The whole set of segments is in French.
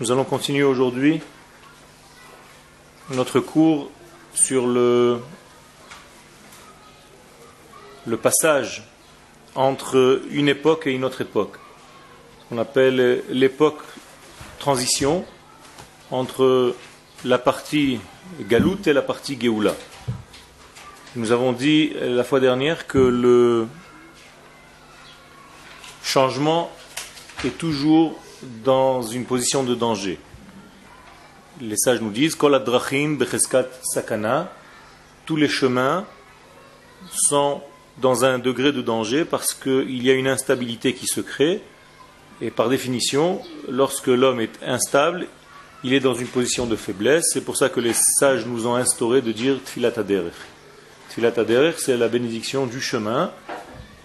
Nous allons continuer aujourd'hui notre cours sur le, passage entre une époque et une autre époque. Ce qu'on appelle l'époque transition entre la partie galoute et la partie geoula. Nous avons dit la fois dernière que le changement est toujours dans une position de danger. Les sages nous disent sakana, tous les chemins sont dans un degré de danger parce qu'il y a une instabilité qui se crée. Et par définition, lorsque l'homme est instable, il est dans une position de faiblesse. C'est pour ça que les sages nous ont instauré de dire Tfilat. Tfilat c'est la bénédiction du chemin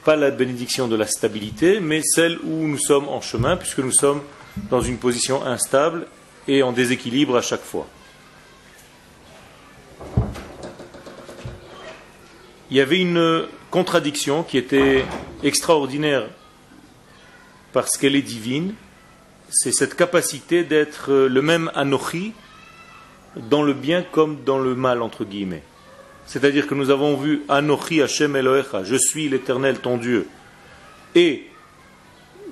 pas la bénédiction de la stabilité, mais celle où nous sommes en chemin, puisque nous sommes dans une position instable et en déséquilibre à chaque fois. Il y avait une contradiction qui était extraordinaire parce qu'elle est divine, c'est cette capacité d'être le même anochi dans le bien comme dans le mal, entre guillemets. C'est-à-dire que nous avons vu Anochi Hashem Elohecha, je suis l'éternel ton Dieu. Et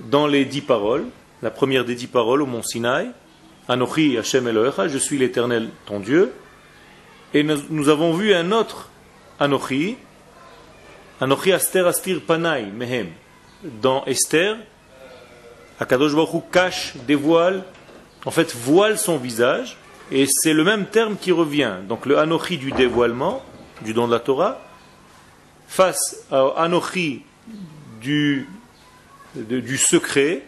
dans les dix paroles, la première des dix paroles au mont Sinaï, Anochi Hashem Elohecha, je suis l'éternel ton Dieu. Et nous, avons vu un autre Anochi, Anochi Aster Astir Panai Mehem. Dans Esther, Akadosh Baruch cache, dévoile, en fait voile son visage, et c'est le même terme qui revient. Donc le Anochi du dévoilement, du don de la Torah, face à Anochi du, du secret,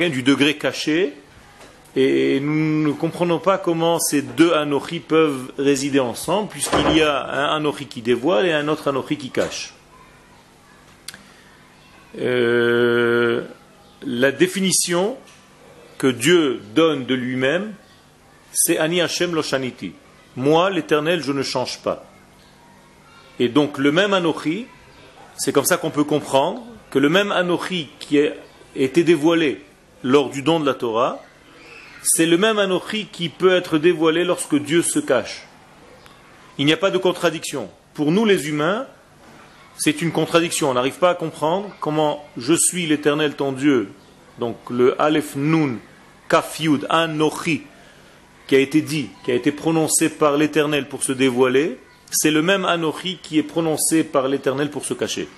hein, du degré caché, et nous ne comprenons pas comment ces deux Anochi peuvent résider ensemble, puisqu'il y a un Anochi qui dévoile et un autre Anochi qui cache. Euh, la définition que Dieu donne de lui-même, c'est Ani Hashem Loshaniti. Moi, l'Éternel, je ne change pas. Et donc le même Anochi, c'est comme ça qu'on peut comprendre que le même Anochi qui a été dévoilé lors du don de la Torah, c'est le même Anochi qui peut être dévoilé lorsque Dieu se cache. Il n'y a pas de contradiction. Pour nous les humains, c'est une contradiction. On n'arrive pas à comprendre comment je suis l'éternel ton Dieu. Donc le Aleph Nun Kaf Yud qui a été dit, qui a été prononcé par l'éternel pour se dévoiler, c'est le même Anochi qui est prononcé par l'Éternel pour se cacher.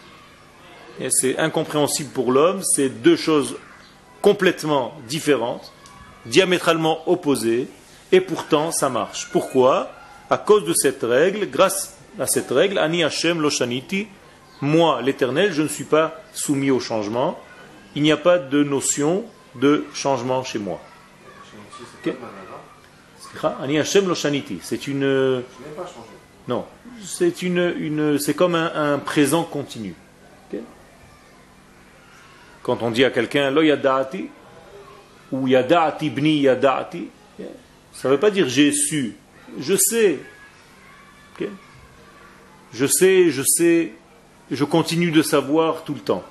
Et c'est incompréhensible pour l'homme, c'est deux choses complètement différentes, diamétralement opposées, et pourtant ça marche. Pourquoi? À cause de cette règle, grâce à cette règle, Ani Hashem Loshaniti, moi l'Éternel, je ne suis pas soumis au changement, il n'y a pas de notion de changement chez moi. Ani Hashem Loshaniti, c'est une. Non, c'est une, c'est comme un, présent continu. Quand on dit à quelqu'un lo yadati ou yadati bni yadati, ça ne veut pas dire j'ai su, je sais. Je sais, je sais, je continue de savoir tout le temps.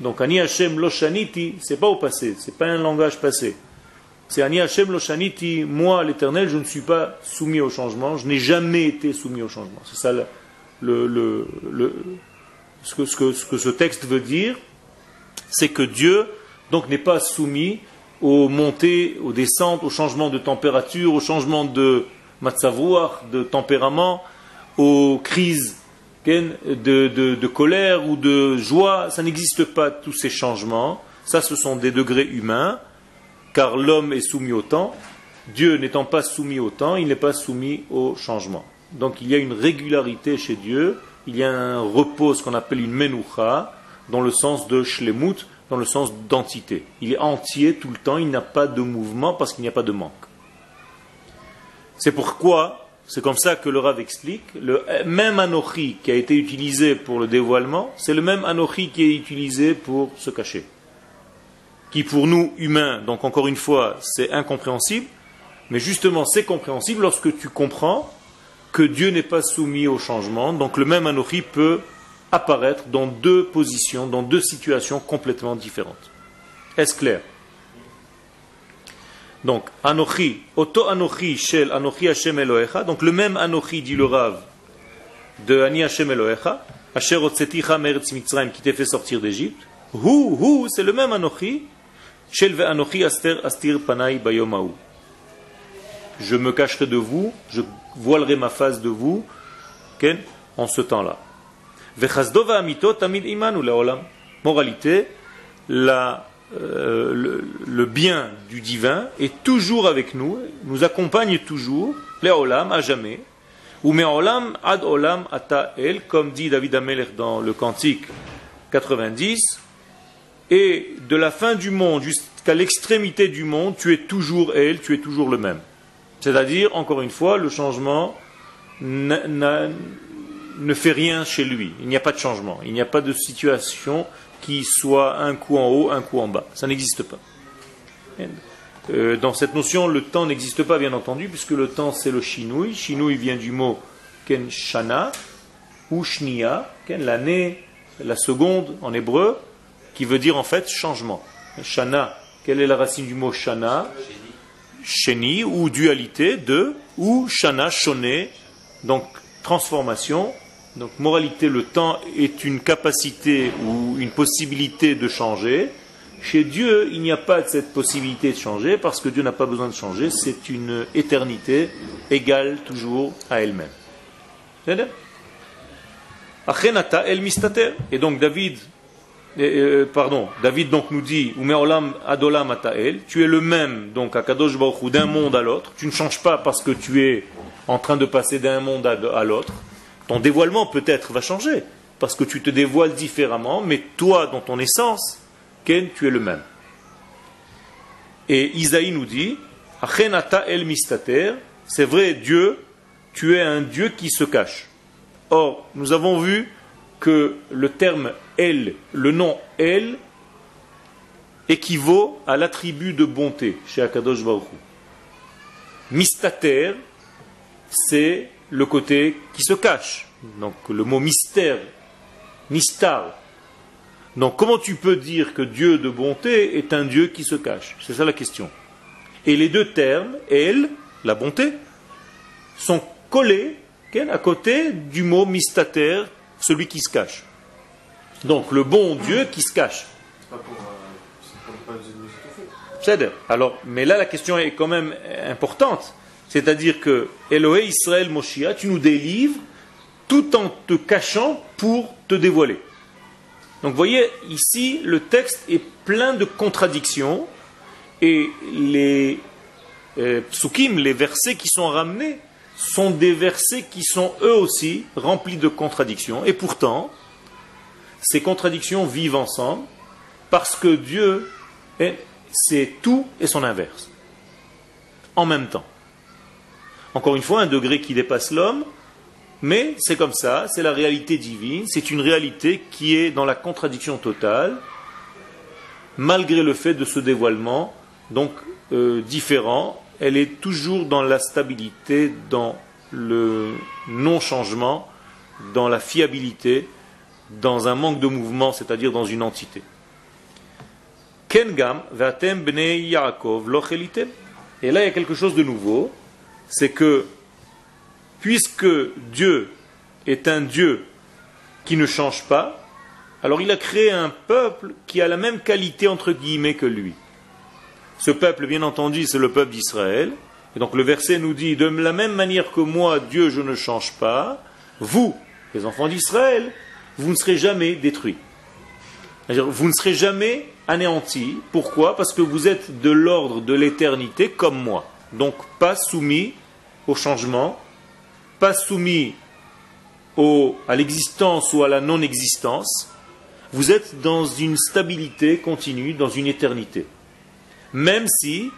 Donc Ani Hashem lo shaniti, c'est pas au passé, c'est pas un langage passé. C'est Ani Hashem Loshaniti, moi l'éternel, je ne suis pas soumis au changement, je n'ai jamais été soumis au changement. C'est ça ce, que, ce, texte veut dire, c'est que Dieu n'est pas soumis aux montées, aux descentes, aux changements de température, aux changements de matzavouach, de tempérament, aux crises de, de, de colère ou de joie. Ça n'existe pas tous ces changements. Ça, ce sont des degrés humains car l'homme est soumis au temps. Dieu n'étant pas soumis au temps, il n'est pas soumis au changement. Donc il y a une régularité chez Dieu, il y a un repos, ce qu'on appelle une menoucha, dans le sens de shlemut, dans le sens d'entité. Il est entier tout le temps, il n'a pas de mouvement parce qu'il n'y a pas de manque. C'est pourquoi, c'est comme ça que le Rav explique, le même anochi qui a été utilisé pour le dévoilement, c'est le même anochi qui est utilisé pour se cacher qui pour nous humains, donc encore une fois, c'est incompréhensible, mais justement c'est compréhensible lorsque tu comprends que Dieu n'est pas soumis au changement, donc le même Anochi peut apparaître dans deux positions, dans deux situations complètement différentes. Est-ce clair? Donc, Anochi, Oto Anochi Shel Anochi Hashem Elohecha, donc le même Anochi, dit le Rav, de Ani Hashem Elohecha, Asher Otseticha Meretz Mitzrayim, qui t'est fait sortir d'Égypte, Hu, Hu, c'est le même Anochi, Je me cacherai de vous, je voilerai ma face de vous, en ce temps-là. Moralité, la euh, le, bien du divin est toujours avec nous, nous accompagne toujours, les olam, à jamais. Ou olam ad olam ata el, comme dit David Ameler dans le cantique 90, et de la fin du monde jusqu'à l'extrémité du monde, tu es toujours elle, tu es toujours le même. C'est-à-dire, encore une fois, le changement ne fait rien chez lui. Il n'y a pas de changement. Il n'y a pas de situation qui soit un coup en haut, un coup en bas. Ça n'existe pas. Euh, dans cette notion, le temps n'existe pas, bien entendu, puisque le temps c'est le shinui. Shinui vient du mot ken shana ou shnia, ken l'année, la seconde en hébreu, qui veut dire en fait changement. Shana, quelle est la racine du mot shana? Sheni ou dualité de ou shana shone, donc transformation donc, moralité, le temps est une capacité ou une possibilité de changer. Chez Dieu, il n'y a pas cette possibilité de changer parce que Dieu n'a pas besoin de changer. C'est une éternité égale toujours à elle-même. Et donc David, euh, pardon, David donc nous dit, adolam tu es le même donc à Kadosh Baruch d'un monde à l'autre. Tu ne changes pas parce que tu es en train de passer d'un monde à l'autre. Ton dévoilement peut-être va changer, parce que tu te dévoiles différemment, mais toi, dans ton essence, Ken, tu es le même. Et Isaïe nous dit, Achenata el mistater, c'est vrai, Dieu, tu es un Dieu qui se cache. Or, nous avons vu que le terme El, le nom El, équivaut à l'attribut de bonté chez Akadosh Baruch Mistater, c'est le côté qui se cache. Donc le mot mystère, mistar. Donc comment tu peux dire que Dieu de bonté est un Dieu qui se cache? C'est ça la question. Et les deux termes, elle, la bonté, sont collés à côté du mot mystater, celui qui se cache. Donc le bon Dieu qui se cache. C'est Alors, mais là la question est quand même importante. C'est-à-dire que Elohé Israël Moshia, tu nous délivres tout en te cachant pour te dévoiler. Donc vous voyez, ici, le texte est plein de contradictions et les euh, psukim, les versets qui sont ramenés, sont des versets qui sont eux aussi remplis de contradictions. Et pourtant, ces contradictions vivent ensemble parce que Dieu, c'est tout et son inverse. En même temps. Encore une fois, un degré qui dépasse l'homme, mais c'est comme ça, c'est la réalité divine, c'est une réalité qui est dans la contradiction totale, malgré le fait de ce dévoilement, donc euh, différent, elle est toujours dans la stabilité, dans le non-changement, dans la fiabilité, dans un manque de mouvement, c'est-à-dire dans une entité. Kengam, vatem Yaakov, Et là, il y a quelque chose de nouveau c'est que puisque Dieu est un Dieu qui ne change pas, alors il a créé un peuple qui a la même qualité entre guillemets que lui. Ce peuple, bien entendu, c'est le peuple d'Israël. Et donc le verset nous dit, de la même manière que moi, Dieu, je ne change pas, vous, les enfants d'Israël, vous ne serez jamais détruits. Vous ne serez jamais anéantis. Pourquoi? Parce que vous êtes de l'ordre de l'éternité comme moi. Donc pas soumis au changement, pas soumis à l'existence ou à la non-existence, vous êtes dans une stabilité continue, dans une éternité. Même si,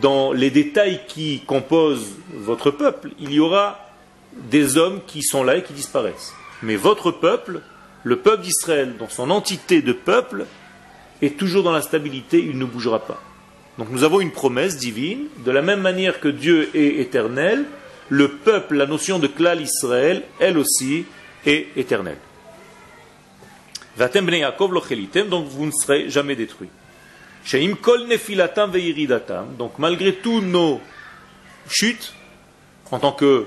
dans les détails qui composent votre peuple, il y aura des hommes qui sont là et qui disparaissent. Mais votre peuple, le peuple d'Israël, dans son entité de peuple, est toujours dans la stabilité, il ne bougera pas. Donc nous avons une promesse divine, de la même manière que Dieu est éternel, le peuple, la notion de klal Israël, elle aussi est éternelle. donc vous ne serez jamais détruits. Donc malgré tous nos chutes, en tant que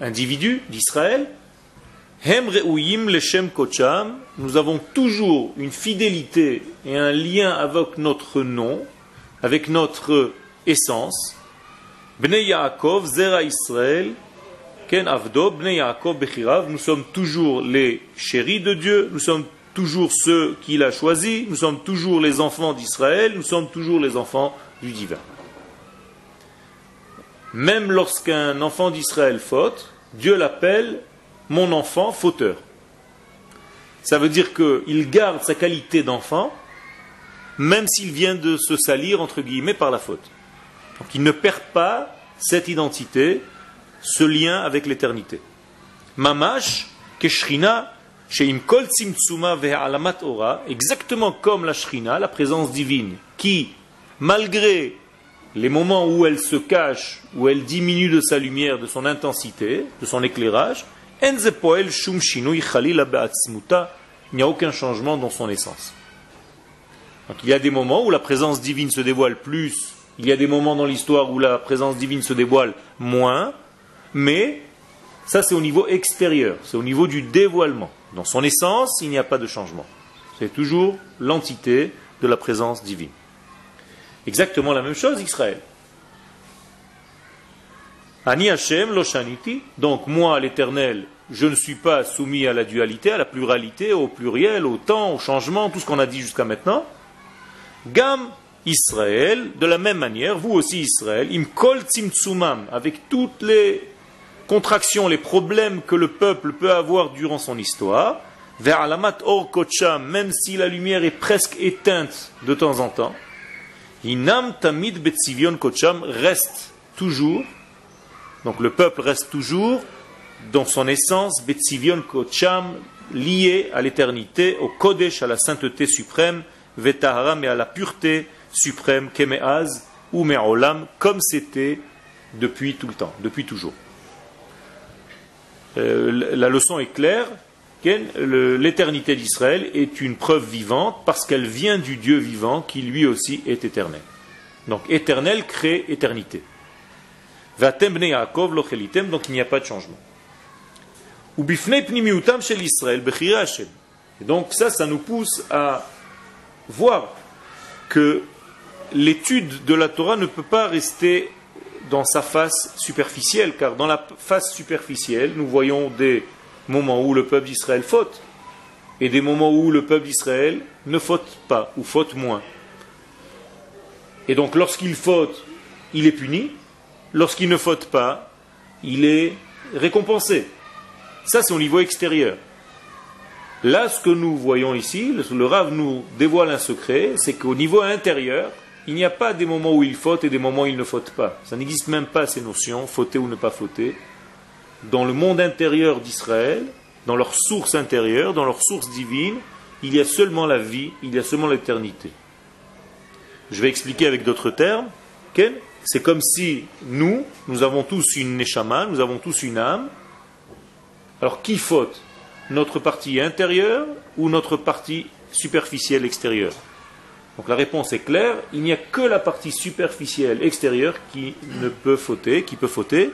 individus d'Israël, nous avons toujours une fidélité et un lien avec notre nom, avec notre essence. Bnei Yaakov, Zera Israël, Ken Avdo, Bnei Yaakov, Bechirav, nous sommes toujours les chéris de Dieu, nous sommes toujours ceux qu'il a choisis, nous sommes toujours les enfants d'Israël, nous sommes toujours les enfants du divin. Même lorsqu'un enfant d'Israël faute, Dieu l'appelle mon enfant fauteur. Ça veut dire qu'il garde sa qualité d'enfant, même s'il vient de se salir, entre guillemets, par la faute. Donc il ne perd pas cette identité, ce lien avec l'éternité. Mamash, Keshrina, exactement comme la Shrina, la présence divine, qui, malgré les moments où elle se cache, où elle diminue de sa lumière, de son intensité, de son éclairage, il n'y a aucun changement dans son essence. Donc il y a des moments où la présence divine se dévoile plus, il y a des moments dans l'histoire où la présence divine se dévoile moins, mais ça c'est au niveau extérieur, c'est au niveau du dévoilement. Dans son essence, il n'y a pas de changement. C'est toujours l'entité de la présence divine. Exactement la même chose, Israël. Ani Hashem Loshaniti, donc moi l'éternel, je ne suis pas soumis à la dualité, à la pluralité, au pluriel, au temps, au changement, tout ce qu'on a dit jusqu'à maintenant. Gam Israël, de la même manière, vous aussi Israël, imkol tzimtzumam, avec toutes les contractions, les problèmes que le peuple peut avoir durant son histoire, vers alamat or kocham, même si la lumière est presque éteinte de temps en temps, inam tamid betzivion kocham reste toujours, donc le peuple reste toujours dans son essence, betzivion kocham, lié à l'éternité, au kodesh, à la sainteté suprême, vetaharam et à la pureté suprême, kemeaz ou me'olam, comme c'était depuis tout le temps, depuis toujours. Euh, la leçon est claire, l'éternité d'Israël est une preuve vivante parce qu'elle vient du Dieu vivant qui lui aussi est éternel. Donc éternel crée éternité. donc il n'y a pas de changement. Et donc ça, ça nous pousse à voir que l'étude de la Torah ne peut pas rester dans sa face superficielle, car dans la face superficielle, nous voyons des moments où le peuple d'Israël faute, et des moments où le peuple d'Israël ne faute pas, ou faute moins. Et donc lorsqu'il faute, il est puni, lorsqu'il ne faute pas, il est récompensé. Ça, c'est au niveau extérieur. Là, ce que nous voyons ici, le Rav nous dévoile un secret, c'est qu'au niveau intérieur, il n'y a pas des moments où il faute et des moments où il ne faute pas. Ça n'existe même pas ces notions, fauter ou ne pas fauter. Dans le monde intérieur d'Israël, dans leur source intérieure, dans leur source divine, il y a seulement la vie, il y a seulement l'éternité. Je vais expliquer avec d'autres termes. C'est comme si nous, nous avons tous une neshama, nous avons tous une âme. Alors qui faute? Notre partie intérieure ou notre partie superficielle extérieure? Donc la réponse est claire, il n'y a que la partie superficielle extérieure qui ne peut fauter, qui peut fauter.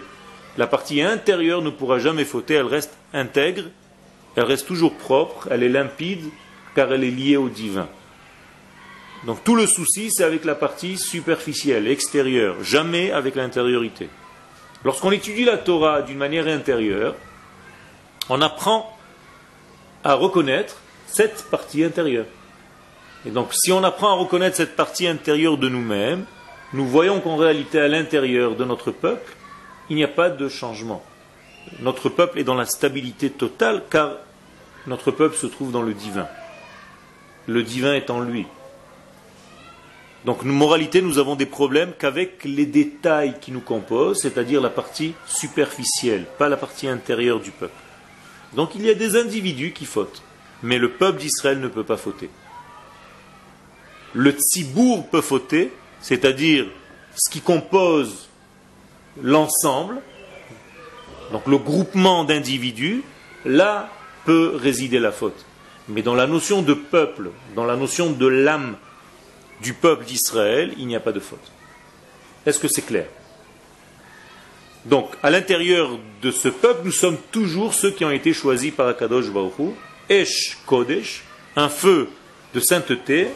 La partie intérieure ne pourra jamais fauter, elle reste intègre, elle reste toujours propre, elle est limpide, car elle est liée au divin. Donc tout le souci, c'est avec la partie superficielle, extérieure, jamais avec l'intériorité. Lorsqu'on étudie la Torah d'une manière intérieure, on apprend à reconnaître cette partie intérieure. Et donc, si on apprend à reconnaître cette partie intérieure de nous-mêmes, nous voyons qu'en réalité, à l'intérieur de notre peuple, il n'y a pas de changement. Notre peuple est dans la stabilité totale car notre peuple se trouve dans le divin. Le divin est en lui. Donc, moralité, nous avons des problèmes qu'avec les détails qui nous composent, c'est-à-dire la partie superficielle, pas la partie intérieure du peuple. Donc, il y a des individus qui fautent, mais le peuple d'Israël ne peut pas fauter le tzibour peut fauter, c'est-à-dire ce qui compose l'ensemble, donc le groupement d'individus, là peut résider la faute. Mais dans la notion de peuple, dans la notion de l'âme du peuple d'Israël, il n'y a pas de faute. Est-ce que c'est clair? Donc, à l'intérieur de ce peuple, nous sommes toujours ceux qui ont été choisis par Akadosh Baruch Esh Kodesh, un feu de sainteté,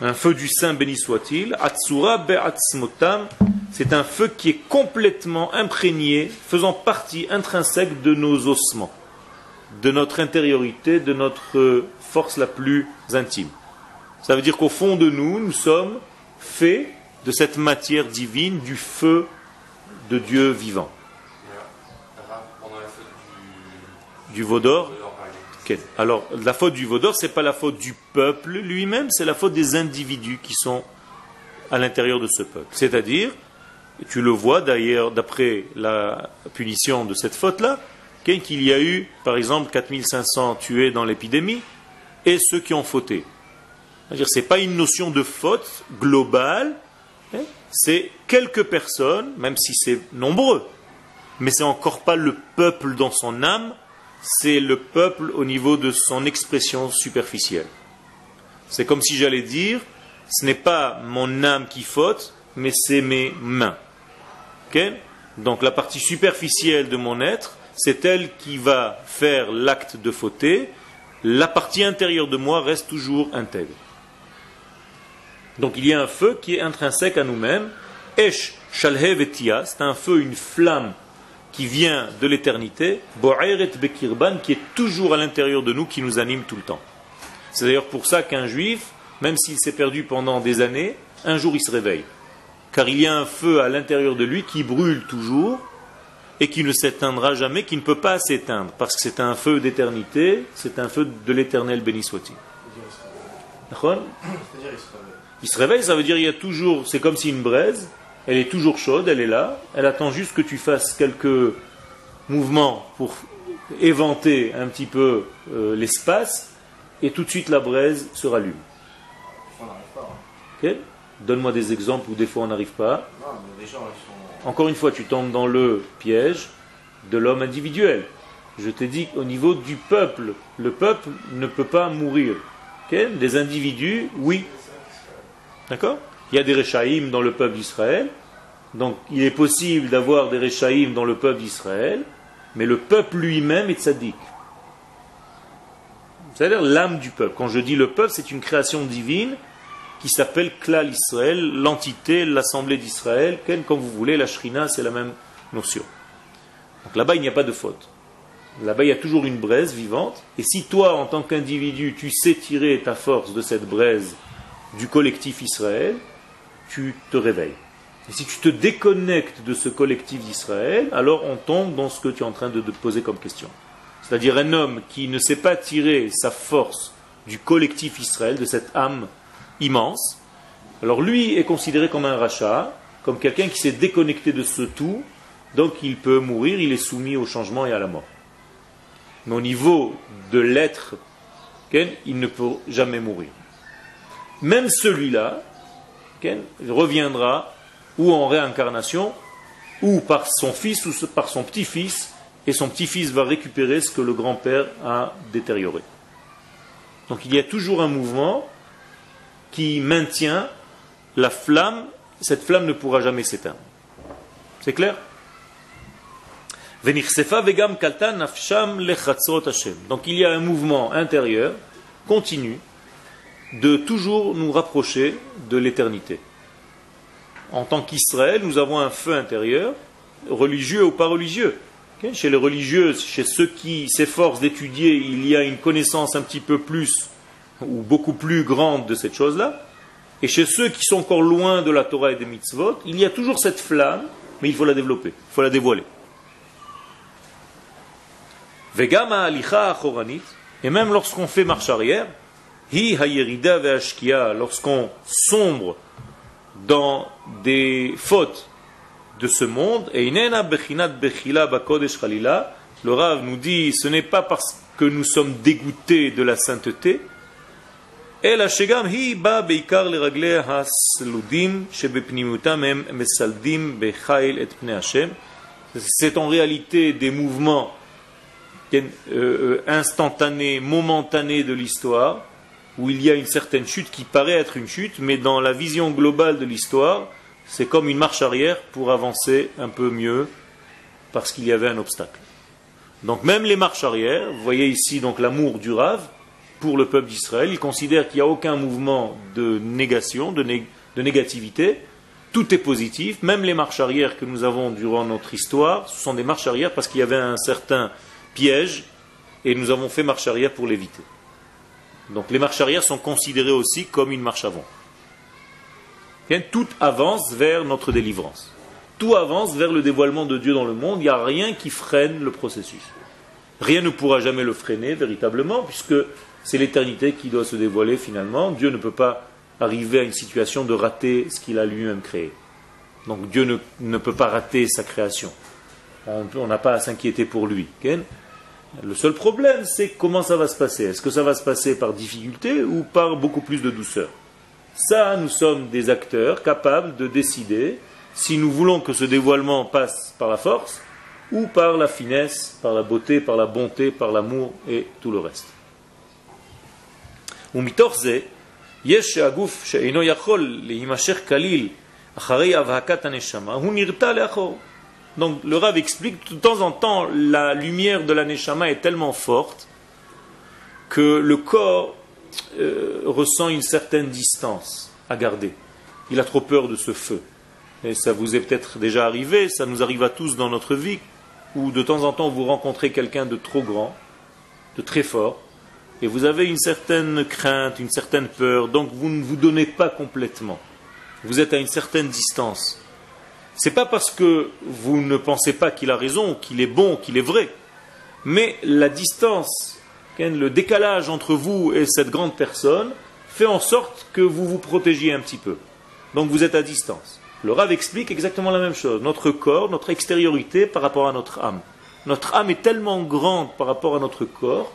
un feu du Saint béni soit-il, Atsura Be'atzmotam, c'est un feu qui est complètement imprégné, faisant partie intrinsèque de nos ossements, de notre intériorité, de notre force la plus intime. Ça veut dire qu'au fond de nous, nous sommes faits de cette matière divine, du feu de Dieu vivant. Du Alors, la faute du Vaudor, ce n'est pas la faute du peuple lui-même, c'est la faute des individus qui sont à l'intérieur de ce peuple. C'est-à-dire, tu le vois d'ailleurs d'après la punition de cette faute-là, qu'il y a eu, par exemple, 4500 tués dans l'épidémie et ceux qui ont fauté. C'est-à-dire, ce n'est pas une notion de faute globale, c'est quelques personnes, même si c'est nombreux, mais c'est encore pas le peuple dans son âme, c'est le peuple au niveau de son expression superficielle. C'est comme si j'allais dire, ce n'est pas mon âme qui faute, mais c'est mes mains. Donc la partie superficielle de mon être, c'est elle qui va faire l'acte de fauter. La partie intérieure de moi reste toujours intègre. Donc il y a un feu qui est intrinsèque à nous-mêmes. Esh Shalhevetia, c'est un feu, une flamme qui vient de l'éternité, Bo'eret Bekirban, qui est toujours à l'intérieur de nous, qui nous anime tout le temps. C'est d'ailleurs pour ça qu'un juif, même s'il s'est perdu pendant des années, un jour il se réveille. Car il y a un feu à l'intérieur de lui qui brûle toujours et qui ne s'éteindra jamais, qui ne peut pas s'éteindre, parce que c'est un feu d'éternité, c'est un feu de l'éternel béni soit-il. Il se réveille, ça veut dire il y a toujours, c'est comme si une braise, elle est toujours chaude, elle est là, elle attend juste que tu fasses quelques mouvements pour éventer un petit peu euh, l'espace, et tout de suite la braise se rallume. Donne-moi des exemples où des fois on n'arrive pas. Encore une fois, tu tombes dans le piège de l'homme individuel. Je t'ai dit qu'au niveau du peuple, le peuple ne peut pas mourir. Des individus, oui. D'accord? Il y a des Réchaïm dans le peuple d'Israël. Donc il est possible d'avoir des Réchaïm dans le peuple d'Israël, mais le peuple lui-même est tzaddik. C'est-à-dire l'âme du peuple. Quand je dis le peuple, c'est une création divine qui s'appelle Klal Israël, l'entité, l'assemblée d'Israël. Comme vous voulez, la Shrina, c'est la même notion. Donc là-bas, il n'y a pas de faute. Là-bas, il y a toujours une braise vivante. Et si toi, en tant qu'individu, tu sais tirer ta force de cette braise du collectif Israël, tu te réveilles. Et si tu te déconnectes de ce collectif d'Israël, alors on tombe dans ce que tu es en train de te poser comme question. C'est-à-dire un homme qui ne sait pas tirer sa force du collectif Israël, de cette âme immense, alors lui est considéré comme un rachat, comme quelqu'un qui s'est déconnecté de ce tout, donc il peut mourir, il est soumis au changement et à la mort. Mais au niveau de l'être, il ne peut jamais mourir. Même celui-là, reviendra ou en réincarnation, ou par son fils ou par son petit-fils, et son petit-fils va récupérer ce que le grand-père a détérioré. Donc il y a toujours un mouvement qui maintient la flamme, cette flamme ne pourra jamais s'éteindre. C'est clair? Donc il y a un mouvement intérieur, continu, de toujours nous rapprocher de l'éternité. En tant qu'Israël, nous avons un feu intérieur, religieux ou pas religieux. Chez les religieux, chez ceux qui s'efforcent d'étudier, il y a une connaissance un petit peu plus ou beaucoup plus grande de cette chose-là. Et chez ceux qui sont encore loin de la Torah et des mitzvot, il y a toujours cette flamme, mais il faut la développer, il faut la dévoiler. Et même lorsqu'on fait marche arrière, lorsqu'on sombre dans des fautes de ce monde, et le Rav nous dit, ce n'est pas parce que nous sommes dégoûtés de la sainteté, c'est en réalité des mouvements euh, euh, instantanés, momentanés de l'histoire, où il y a une certaine chute qui paraît être une chute, mais dans la vision globale de l'histoire, c'est comme une marche arrière pour avancer un peu mieux parce qu'il y avait un obstacle. Donc même les marches arrière, vous voyez ici donc l'amour du Rav pour le peuple d'Israël, il considère qu'il n'y a aucun mouvement de négation, de, de négativité, tout est positif, même les marches arrière que nous avons durant notre histoire, ce sont des marches arrière parce qu'il y avait un certain piège et nous avons fait marche arrière pour l'éviter. Donc les marches arrière sont considérées aussi comme une marche avant. Tout avance vers notre délivrance. Tout avance vers le dévoilement de Dieu dans le monde. Il n'y a rien qui freine le processus. Rien ne pourra jamais le freiner véritablement, puisque c'est l'éternité qui doit se dévoiler finalement. Dieu ne peut pas arriver à une situation de rater ce qu'il a lui-même créé. Donc Dieu ne, ne, peut pas rater sa création. On n'a pas à s'inquiéter pour lui. Le seul problème, c'est comment ça va se passer. Est-ce que ça va se passer par difficulté ou par beaucoup plus de douceur? Ça, nous sommes des acteurs capables de décider si nous voulons que ce dévoilement passe par la force ou par la finesse, par la beauté, par la bonté, par l'amour et tout le reste. Donc le Rav explique de temps en temps la lumière de la Neshama est tellement forte que le corps euh, ressent une certaine distance à garder. Il a trop peur de ce feu. Et ça vous est peut-être déjà arrivé, ça nous arrive à tous dans notre vie, où de temps en temps vous rencontrez quelqu'un de trop grand, de très fort, et vous avez une certaine crainte, une certaine peur, donc vous ne vous donnez pas complètement. Vous êtes à une certaine distance. C'est pas parce que vous ne pensez pas qu'il a raison, qu'il est bon, qu'il est vrai, mais la distance, le décalage entre vous et cette grande personne fait en sorte que vous vous protégiez un petit peu. Donc vous êtes à distance. Le Rav explique exactement la même chose. Notre corps, notre extériorité par rapport à notre âme. Notre âme est tellement grande par rapport à notre corps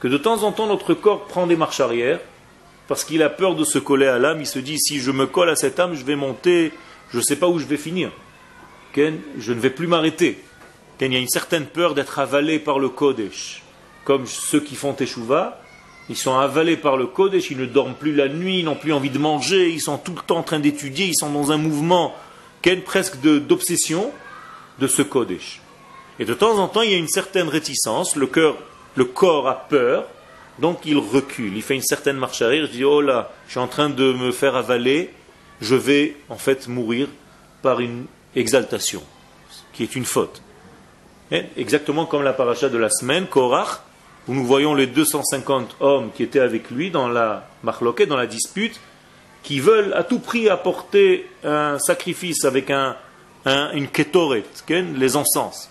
que de temps en temps notre corps prend des marches arrière parce qu'il a peur de se coller à l'âme. Il se dit si je me colle à cette âme, je vais monter je ne sais pas où je vais finir. Je ne vais plus m'arrêter. Il y a une certaine peur d'être avalé par le Kodesh. Comme ceux qui font Teshuvah, ils sont avalés par le Kodesh, ils ne dorment plus la nuit, ils n'ont plus envie de manger, ils sont tout le temps en train d'étudier, ils sont dans un mouvement presque d'obsession de, ce Kodesh. Et de temps en temps, il y a une certaine réticence, le, corps a peur, donc il recule, il fait une certaine marche arrière, il dit, oh là, je suis en train de me faire avaler, je vais en fait mourir par une exaltation, qui est une faute. exactement comme la paracha de la semaine, Korach, où nous voyons les 250 hommes qui étaient avec lui dans la marloquette, dans la dispute, qui veulent à tout prix apporter un sacrifice avec un, une ketoret, les encens.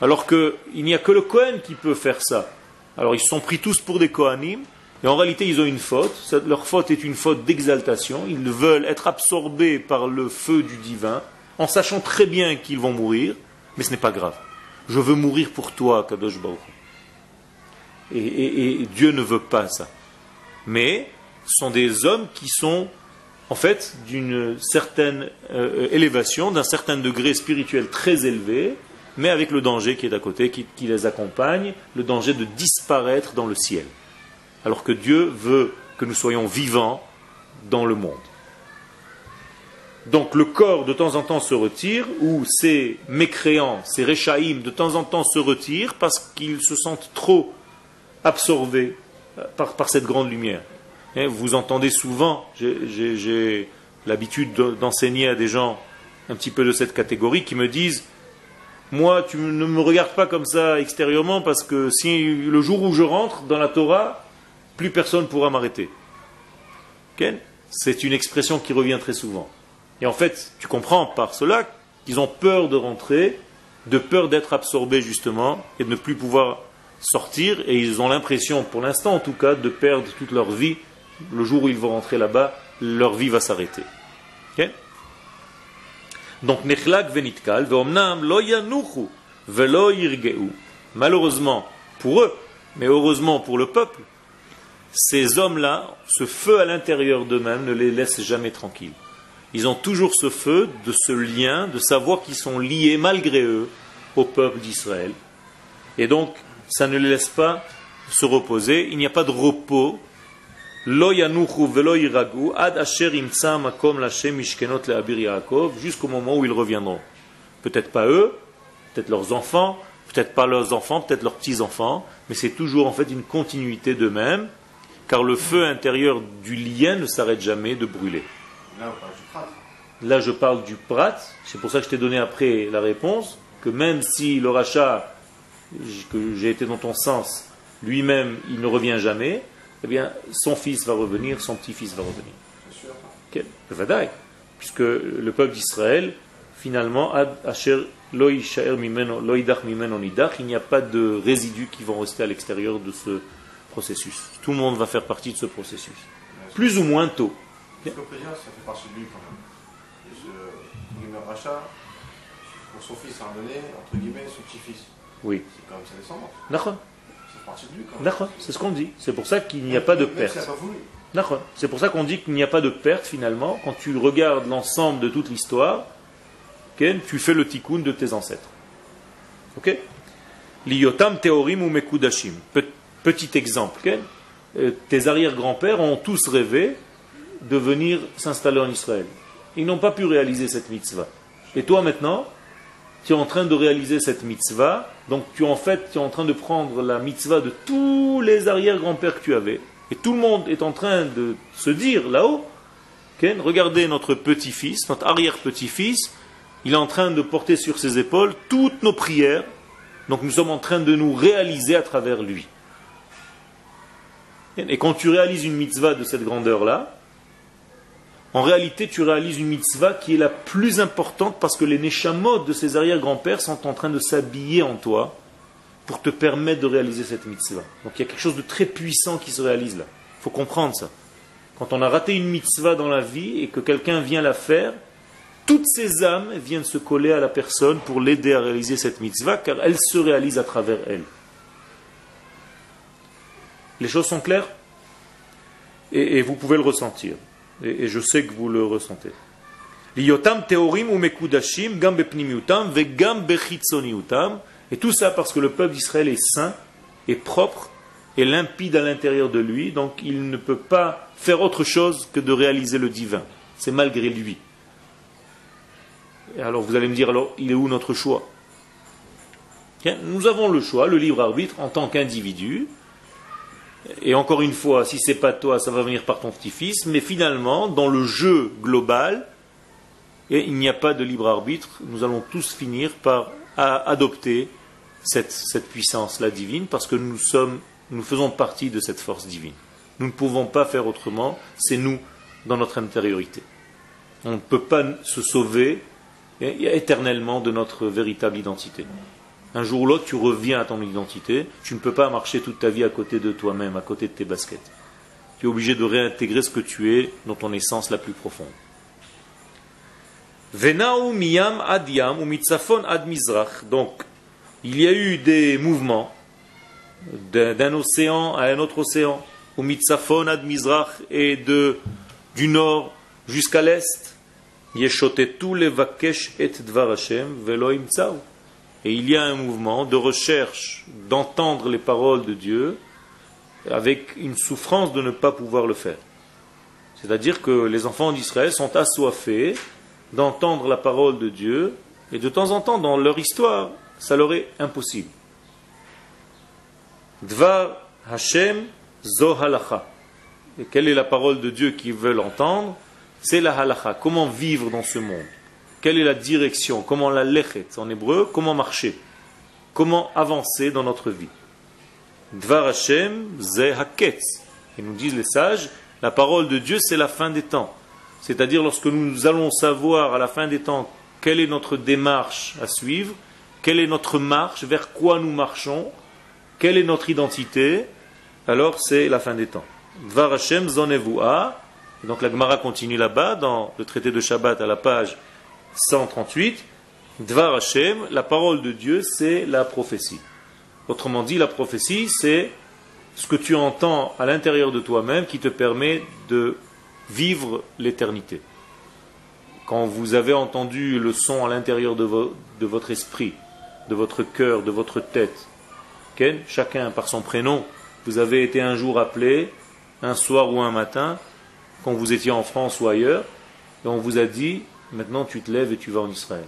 Alors qu'il n'y a que le Kohen qui peut faire ça. Alors ils se sont pris tous pour des Kohanim, et en réalité, ils ont une faute. Leur faute est une faute d'exaltation. Ils veulent être absorbés par le feu du divin, en sachant très bien qu'ils vont mourir, mais ce n'est pas grave. Je veux mourir pour toi, Kadosh Baruch. Et, Dieu ne veut pas ça. Mais ce sont des hommes qui sont en fait d'une certaine euh, élévation, d'un certain degré spirituel très élevé, mais avec le danger qui est à côté, qui les accompagne, le danger de disparaître dans le ciel alors que Dieu veut que nous soyons vivants dans le monde. Donc le corps de temps en temps se retire, ou ces mécréants, ces réchaïm de temps en temps se retirent parce qu'ils se sentent trop absorbés euh, par, cette grande lumière. Et vous entendez souvent, j'ai l'habitude d'enseigner à des gens un petit peu de cette catégorie qui me disent Moi, tu ne me regardes pas comme ça extérieurement parce que si le jour où je rentre dans la Torah, plus personne pourra m'arrêter. C'est une expression qui revient très souvent. Et en fait, tu comprends par cela qu'ils ont peur de rentrer, de peur d'être absorbés justement, et de ne plus pouvoir sortir, et ils ont l'impression, pour l'instant en tout cas, de perdre toute leur vie. Le jour où ils vont rentrer là-bas, leur vie va s'arrêter. Donc, Malheureusement pour eux, mais heureusement pour le peuple, ces hommes-là, ce feu à l'intérieur d'eux-mêmes ne les laisse jamais tranquilles. Ils ont toujours ce feu de ce lien, de savoir qu'ils sont liés malgré eux au peuple d'Israël. Et donc, ça ne les laisse pas se reposer. Il n'y a pas de repos jusqu'au moment où ils reviendront. Peut-être pas eux, peut-être leurs enfants, peut-être pas leurs enfants, peut-être leurs petits-enfants, mais c'est toujours en fait une continuité d'eux-mêmes, car le feu intérieur du lien ne s'arrête jamais de brûler. Là, je parle du prat, c'est pour ça que je t'ai donné après la réponse, que même si le rachat, que j'ai été dans ton sens, lui-même, il ne revient jamais, eh bien, son fils va revenir, son petit-fils va revenir. C'est sûr. Ok, le Vadaï. Puisque le peuple d'Israël, finalement, il n'y a pas de résidus qui vont rester à l'extérieur de ce processus. Tout le monde va faire partie de ce processus. Plus ou moins tôt. Parce qu'au président, ça fait partie de lui quand même. Ce entre guillemets, rachat, pour son fils, à un donné, entre guillemets, son petit-fils. Oui. C'est quand même sa descendance. D'accord. Fait partie de lui quand même. D'accord. C'est ce qu'on dit. C'est pour ça qu'il n'y a pas de perte. D'accord. C'est pour ça qu'on dit qu'il n'y a pas de perte finalement. Quand tu regardes l'ensemble de toute l'histoire, ok, tu fais le tikkun de tes ancêtres. Ok? Liotam teorim ou mekudashim. Pe- Petit exemple. Euh, tes arrière-grands-pères ont tous rêvé de venir s'installer en Israël. Ils n'ont pas pu réaliser cette mitzvah. Et toi maintenant, tu es en train de réaliser cette mitzvah. Donc tu en fait, tu es en train de prendre la mitzvah de tous les arrière-grands-pères que tu avais. Et tout le monde est en train de se dire là-haut, Ken, regardez notre petit-fils, notre arrière-petit-fils, il est en train de porter sur ses épaules toutes nos prières. Donc nous sommes en train de nous réaliser à travers lui. Et quand tu réalises une mitzvah de cette grandeur-là, en réalité, tu réalises une mitzvah qui est la plus importante parce que les neshamot de ses arrière-grands-pères sont en train de s'habiller en toi pour te permettre de réaliser cette mitzvah. Donc il y a quelque chose de très puissant qui se réalise là. Il faut comprendre ça. Quand on a raté une mitzvah dans la vie et que quelqu'un vient la faire, toutes ces âmes viennent se coller à la personne pour l'aider à réaliser cette mitzvah car elle se réalise à travers elle. Les choses sont claires et, vous pouvez le ressentir. Et, je sais que vous le ressentez. Et tout ça parce que le peuple d'Israël est saint, est propre et limpide à l'intérieur de lui, donc il ne peut pas faire autre chose que de réaliser le divin. C'est malgré lui. Et alors vous allez me dire, alors il est où notre choix? Nous avons le choix, le libre arbitre en tant qu'individu. Et encore une fois, si c'est pas toi, ça va venir par ton petit-fils. Mais finalement, dans le jeu global, il n'y a pas de libre arbitre. Nous allons tous finir par adopter cette, puissance-là divine parce que nous sommes, nous faisons partie de cette force divine. Nous ne pouvons pas faire autrement. C'est nous dans notre intériorité. On ne peut pas se sauver éternellement de notre véritable identité. Un jour ou l'autre, tu reviens à ton identité. Tu ne peux pas marcher toute ta vie à côté de toi-même, à côté de tes baskets. Tu es obligé de réintégrer ce que tu es dans ton essence la plus profonde. Venau miyam ad yam ou mitzafon ad mizrach. Donc, il y a eu des mouvements d'un océan à un autre océan, ou mitzafon ad mizrach, et de, du nord jusqu'à l'est. Yeshotetu levakesh et dvar Hashem velo. Et il y a un mouvement de recherche d'entendre les paroles de Dieu avec une souffrance de ne pas pouvoir le faire. C'est-à-dire que les enfants d'Israël sont assoiffés d'entendre la parole de Dieu, et de temps en temps, dans leur histoire, ça leur est impossible. Dvar Hashem zo halacha. Et quelle est la parole de Dieu qu'ils veulent entendre? C'est la halacha. Comment vivre dans ce monde? Quelle est la direction? Comment la lechet en hébreu? Comment marcher? Comment avancer dans notre vie? Dvar Hashem ze haketz. Et nous disent les sages, la parole de Dieu, c'est la fin des temps. C'est-à-dire lorsque nous allons savoir à la fin des temps quelle est notre démarche à suivre, quelle est notre marche, vers quoi nous marchons, quelle est notre identité, alors c'est la fin des temps. Dvar Hashem zonevua. Donc la Gemara continue là-bas, dans le traité de Shabbat à la page 138. Dvar Hashem, la parole de Dieu, c'est la prophétie. Autrement dit, la prophétie, c'est ce que tu entends à l'intérieur de toi-même qui te permet de vivre l'éternité. Quand vous avez entendu le son à l'intérieur de, vo- de votre esprit, de votre cœur, de votre tête, Ken, chacun par son prénom, vous avez été un jour appelé un soir ou un matin, quand vous étiez en France ou ailleurs, et on vous a dit, maintenant tu te lèves et tu vas en Israël.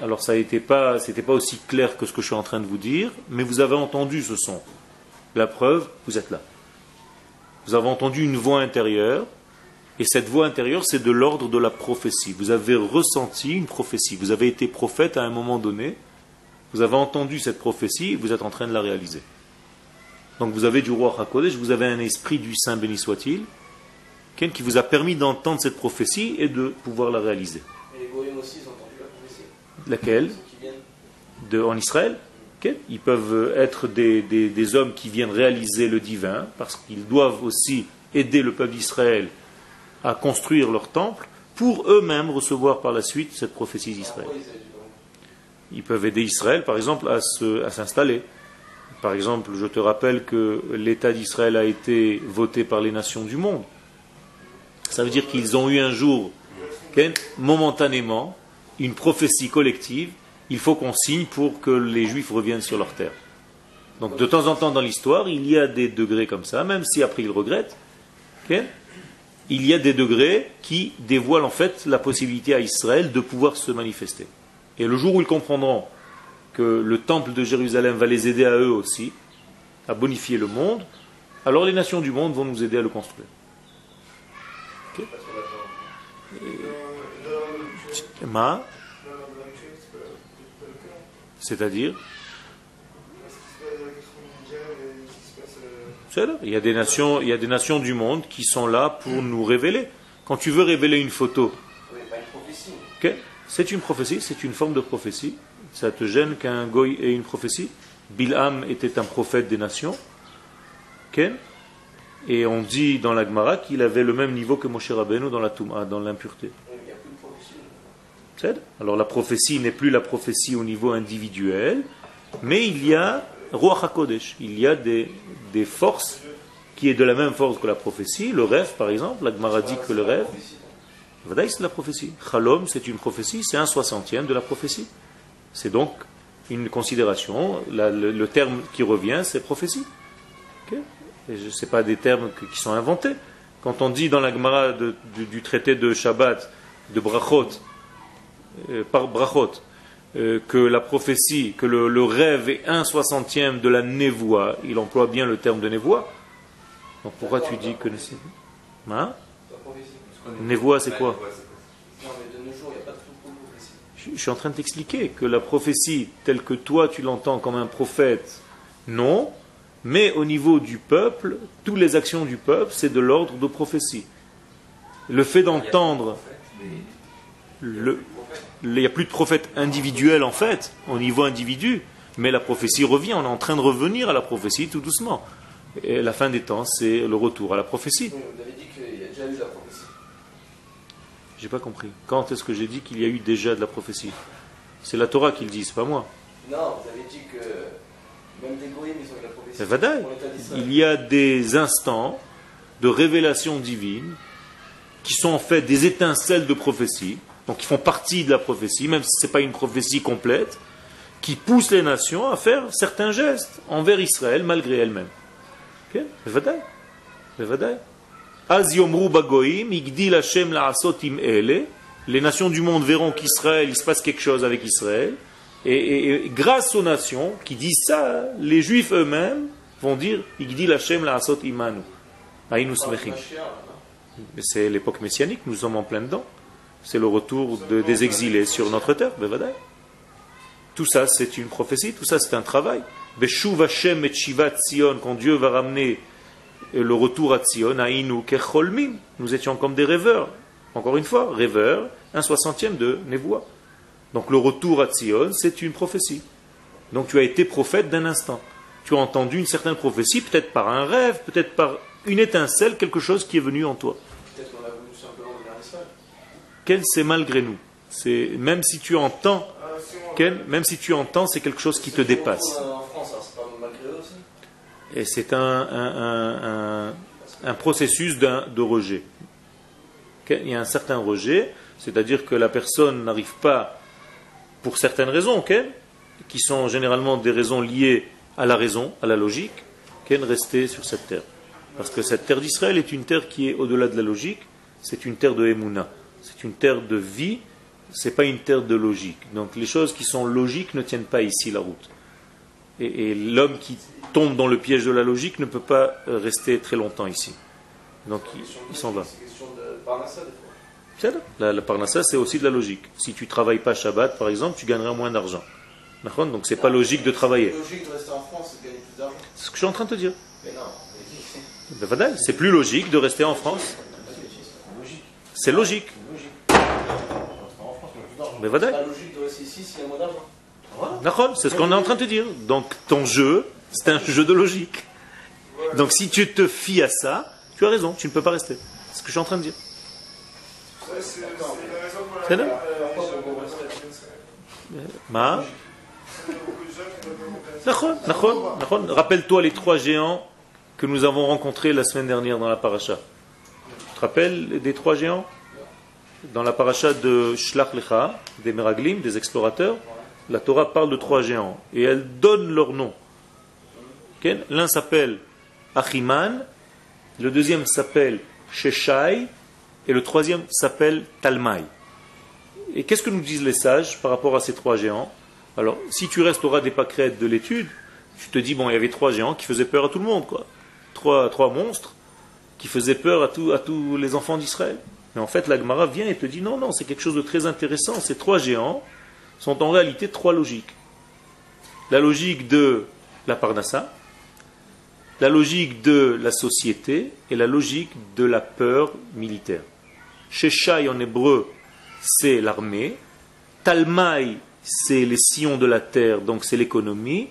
Alors ça n'était pas, pas aussi clair que ce que je suis en train de vous dire, mais vous avez entendu ce son. La preuve, vous êtes là. Vous avez entendu une voix intérieure, et cette voix intérieure, c'est de l'ordre de la prophétie. Vous avez ressenti une prophétie. Vous avez été prophète à un moment donné. Vous avez entendu cette prophétie et vous êtes en train de la réaliser. Donc vous avez du roi Hakodesh, vous avez un esprit du Saint béni soit-il, qui vous a permis d'entendre cette prophétie et de pouvoir la réaliser. Et les aussi, ont entendu la prophétie. Laquelle de, En Israël Ils peuvent être des, des hommes qui viennent réaliser le divin, parce qu'ils doivent aussi aider le peuple d'Israël à construire leur temple pour eux-mêmes recevoir par la suite cette prophétie d'Israël. Ils peuvent aider Israël, par exemple, à s'installer. Par exemple, je te rappelle que l'État d'Israël a été voté par les nations du monde. Ça veut dire qu'ils ont eu un jour, momentanément, une prophétie collective. Il faut qu'on signe pour que les Juifs reviennent sur leur terre. Donc de temps en temps dans l'histoire, il y a des degrés comme ça, même si après ils regrettent il y a des degrés qui dévoilent en fait la possibilité à Israël de pouvoir se manifester. Et le jour où ils comprendront que le temple de Jérusalem va les aider à eux aussi, à bonifier le monde, alors les nations du monde vont nous aider à le construire. C'est-à-dire Il y, a des nations, il y a des nations du monde qui sont là pour nous révéler. Quand tu veux révéler une photo, c'est une prophétie, c'est une forme de prophétie. Ça te gêne qu'un goy ait une prophétie? Bilham était un prophète des nations. Et on dit dans la Gemara qu'il avait le même niveau que Moshe Rabbeinu dans la Touma, dans l'impureté. Alors la prophétie n'est plus la prophétie au niveau individuel, mais il y a Ruach HaKodesh. Il y a des, des forces qui est de la même force que la prophétie. Le rêve, par exemple, la Gemara dit que le rêve, c'est la prophétie. Chalom, c'est une prophétie, c'est un soixantième de la prophétie. C'est donc une considération. le, terme qui revient, c'est prophétie. Et ce pas des termes qui sont inventés. Quand on dit dans la Gemara du, traité de Shabbat, de Brachot, euh, par Brachot, euh, que la prophétie, que le, rêve est un soixantième de la névoie, il emploie bien le terme de névoie. Pourquoi tu dis que... Hein? Névoie, c'est quoi? Je suis en train de t'expliquer que la prophétie, telle que toi tu l'entends comme un prophète, non, mais au niveau du peuple, toutes les actions du peuple, c'est de l'ordre de prophétie. Le fait d'entendre le, il n'y a plus de prophète individuel en fait, au niveau individu, mais la prophétie revient, on est en train de revenir à la prophétie tout doucement. Et la fin des temps, c'est le retour à la prophétie. Vous avez dit qu'il y a déjà eu la prophétie. J'ai pas compris. Quand est-ce que j'ai dit qu'il y a eu déjà de la prophétie? C'est la Torah qui le dit, c'est pas moi. Non, vous avez dit que même des goïms, ils ont eu la prophétie. Il y a des instants de révélation divine qui sont en fait des étincelles de prophétie. Donc qui font partie de la prophétie, même si ce n'est pas une prophétie complète, qui poussent les nations à faire certains gestes envers Israël malgré elles-mêmes. Les nations du monde verront qu'Israël, il se passe quelque chose avec Israël. Et, grâce aux nations qui disent ça, les Juifs eux-mêmes vont dire imanu. C'est l'époque messianique, nous sommes en plein dedans c'est le retour des exilés sur notre terre. Tout ça, c'est une prophétie, tout ça, c'est un travail. Beshuv Hashem et Shiva Tzion, quand Dieu va ramener le retour à Tzion, Aïnu Kecholmim, nous étions comme des rêveurs. Encore une fois, rêveurs, un soixantième de Nevoa. Donc le retour à Tzion, c'est une prophétie. Donc tu as été prophète d'un instant. Tu as entendu une certaine prophétie, peut-être par un rêve, peut-être par une étincelle, quelque chose qui est venu en toi c'est malgré nous. C'est même si tu entends, même si tu entends, c'est quelque chose qui te dépasse. Et c'est un, un, processus de rejet. Il y a un certain rejet, c'est-à-dire que la personne n'arrive pas, pour certaines raisons, qui sont généralement des raisons liées à la raison, à la logique, qu'elle rester sur cette terre. Parce que cette terre d'Israël est une terre qui est au-delà de la logique, c'est une terre de Emouna, c'est une terre de vie, c'est pas une terre de logique. Donc les choses qui sont logiques ne tiennent pas ici la route. Et, l'homme qui tombe dans le piège de la logique ne peut pas rester très longtemps ici. Donc il, il s'en va. La, la parnassa, c'est aussi de la logique. Si tu travailles pas Shabbat, par exemple, tu gagneras moins d'argent. Donc c'est pas logique de travailler. C'est logique de rester en France et de gagner plus d'argent. C'est ce que je suis en train de te dire. Mais non, Ben, voilà, C'est plus logique de rester en France. c'est logique. Mais voilà. C'est pas logique de rester ici s'il y a moins d'argent. Voilà. C'est ce qu'on est en train de te dire. Donc ton jeu, c'est un jeu de logique. Donc si tu te fies à ça, tu as raison, tu ne peux pas rester. C'est ce que je suis en train de dire. Nachon. Rappelle-toi les trois géants que nous avons rencontrés la semaine dernière dans la paracha. Tu te rappelles des trois géants? Dans la paracha de Shlach Lecha, des Meraglim, des explorateurs, la Torah parle de trois géants et elle donne leur nom. L'un s'appelle Achiman, le deuxième s'appelle Sheshai et le troisième s'appelle Talmai. Et qu'est-ce que nous disent les sages par rapport à ces trois géants? Alors, si tu restauras des pâquerettes de l'étude, tu te dis, bon, il y avait trois géants qui faisaient peur à tout le monde, quoi. Trois, trois monstres qui faisaient peur à, à tous les enfants d'Israël. Mais en fait, la Gemara vient et te dit, non, non, c'est quelque chose de très intéressant. Ces trois géants sont en réalité trois logiques. La logique de la Parnassa, la logique de la société et la logique de la peur militaire. Sheshai en hébreu, c'est l'armée. Talmai, c'est les sillons de la terre, donc c'est l'économie.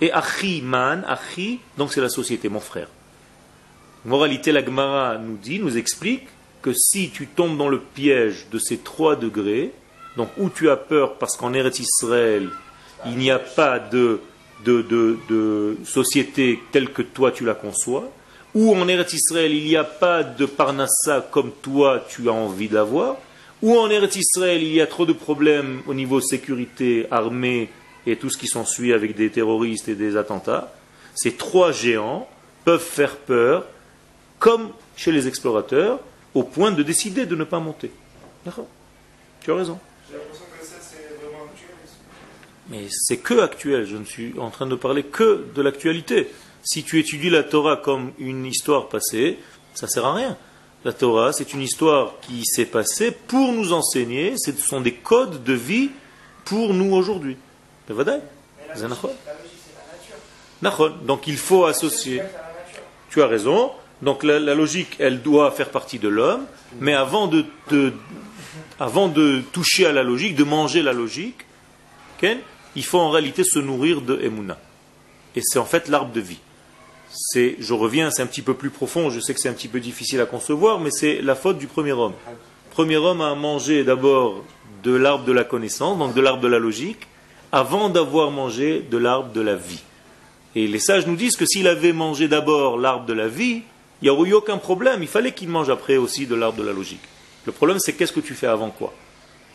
Et Achiman, Achi, donc c'est la société, mon frère. Moralité, la Gemara nous dit, nous explique que si tu tombes dans le piège de ces trois degrés, donc où tu as peur parce qu'en Eretz Israël, il n'y a pas de, société telle que toi tu la conçois, ou en Eretz Israël, il n'y a pas de Parnassa comme toi tu as envie d'avoir, ou en Eretz Israël, il y a trop de problèmes au niveau sécurité, armée et tout ce qui s'ensuit avec des terroristes et des attentats, ces trois géants peuvent faire peur, comme chez les explorateurs, au point de décider de ne pas monter. D'accord? Tu as raison. J'ai l'impression que ça, c'est vraiment actuel. Mais c'est que actuel, je ne suis en train de parler que de l'actualité. Si tu étudies la Torah comme une histoire passée, ça sert à rien. La Torah, c'est une histoire qui s'est passée pour nous enseigner, ce sont des codes de vie pour nous aujourd'hui. Donc il faut associer. Tu as raison. Donc la, la logique, elle doit faire partie de l'homme, mais avant de, de- avant de toucher à la logique, de manger la logique, il faut en réalité se nourrir de Emouna. Et c'est en fait l'arbre de vie. Je reviens, c'est un petit peu plus profond, je sais que c'est un petit peu difficile à concevoir, mais c'est la faute du premier homme. Premier homme a mangé d'abord de l'arbre de la connaissance, donc de l'arbre de la logique, avant d'avoir mangé de l'arbre de la vie. Et les sages nous disent que s'il avait mangé d'abord l'arbre de la vie, il n'y aurait eu aucun problème. Il fallait qu'il mange après aussi de l'arbre de la logique. Le problème, c'est qu'est-ce que tu fais avant quoi?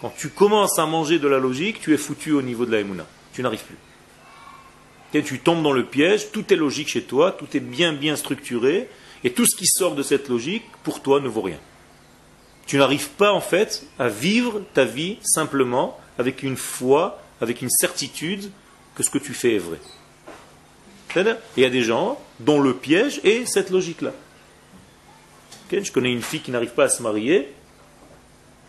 Quand tu commences à manger de la logique, tu es foutu au niveau de la Emouna. Tu n'arrives plus. Et tu tombes dans le piège, tout est logique chez toi, tout est bien bien structuré, et tout ce qui sort de cette logique, pour toi, ne vaut rien. Tu n'arrives pas en fait à vivre ta vie simplement avec une foi, avec une certitude que ce que tu fais est vrai. C'est-à-dire, Il y a des gens dont le piège est cette logique-là. Je connais une fille qui n'arrive pas à se marier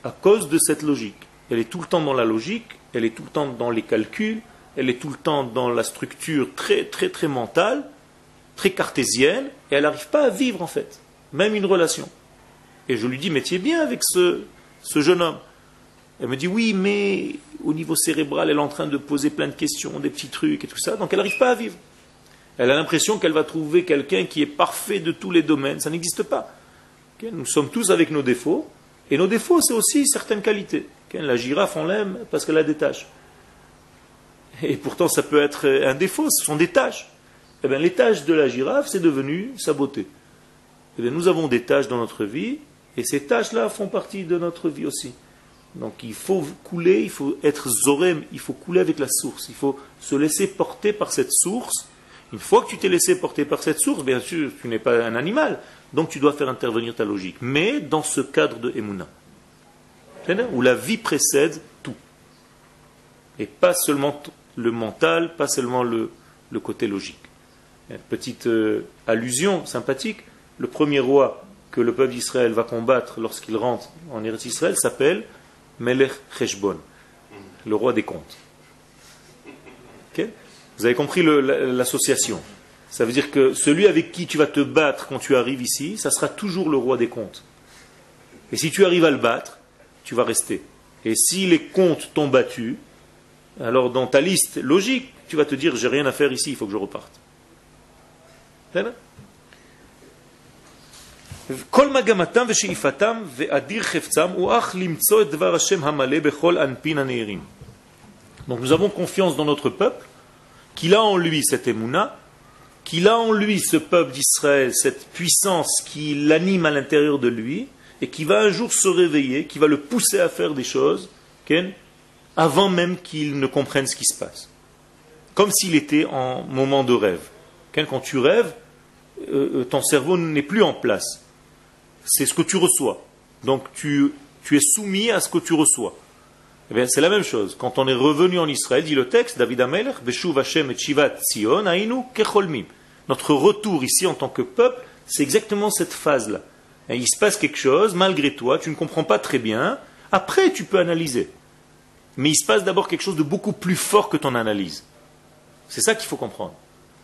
à cause de cette logique. Elle est tout le temps dans la logique, elle est tout le temps dans les calculs, elle est tout le temps dans la structure très très très mentale, très cartésienne, et elle n'arrive pas à vivre en fait, même une relation. Et je lui dis, mais tu bien avec ce, jeune homme. Elle me dit, oui, mais au niveau cérébral, elle est en train de poser plein de questions, des petits trucs et tout ça, donc elle n'arrive pas à vivre. Elle a l'impression qu'elle va trouver quelqu'un qui est parfait de tous les domaines. Ça n'existe pas. Nous sommes tous avec nos défauts, et nos défauts, c'est aussi certaines qualités. La girafe, on l'aime parce qu'elle a des taches. Et pourtant, ça peut être un défaut, ce sont des taches. Eh bien, les taches de la girafe, c'est devenu sa beauté. Eh bien, nous avons des tâches dans notre vie, et ces tâches-là font partie de notre vie aussi. Donc il faut couler, il faut être zorem, il faut couler avec la source, il faut se laisser porter par cette source. Une fois que tu t'es laissé porter par cette source, bien sûr, tu n'es pas un animal, donc tu dois faire intervenir ta logique. Mais dans ce cadre de Emouna, où la vie précède tout. Et pas seulement le mental, pas seulement le, le côté logique. Une petite euh, allusion sympathique, le premier roi que le peuple d'Israël va combattre lorsqu'il rentre en Eretz Israël s'appelle Melech Cheshbon, le roi des comptes. Vous avez compris l'association. Ça veut dire que celui avec qui tu vas te battre quand tu arrives ici, ça sera toujours le roi des comptes. Et si tu arrives à le battre, tu vas rester. Et si les comptes t'ont battu, alors dans ta liste logique, tu vas te dire j'ai rien à faire ici, il faut que je reparte. Donc nous avons confiance dans notre peuple qu'il a en lui cette émouna, qu'il a en lui ce peuple d'Israël, cette puissance qui l'anime à l'intérieur de lui, et qui va un jour se réveiller, qui va le pousser à faire des choses, avant même qu'il ne comprenne ce qui se passe. Comme s'il était en moment de rêve. Quand tu rêves, euh, euh, ton cerveau n'est plus en place. C'est ce que tu reçois. Donc tu, es soumis à ce que tu reçois. Eh bien, c'est la même chose. Quand on est revenu en Israël, dit le texte, David Amelech, Hashem et Shivat Sion, Kecholmim. Notre retour ici en tant que peuple, c'est exactement cette phase-là. Il se passe quelque chose, malgré toi, tu ne comprends pas très bien. Après, tu peux analyser. Mais il se passe d'abord quelque chose de beaucoup plus fort que ton analyse. C'est ça qu'il faut comprendre.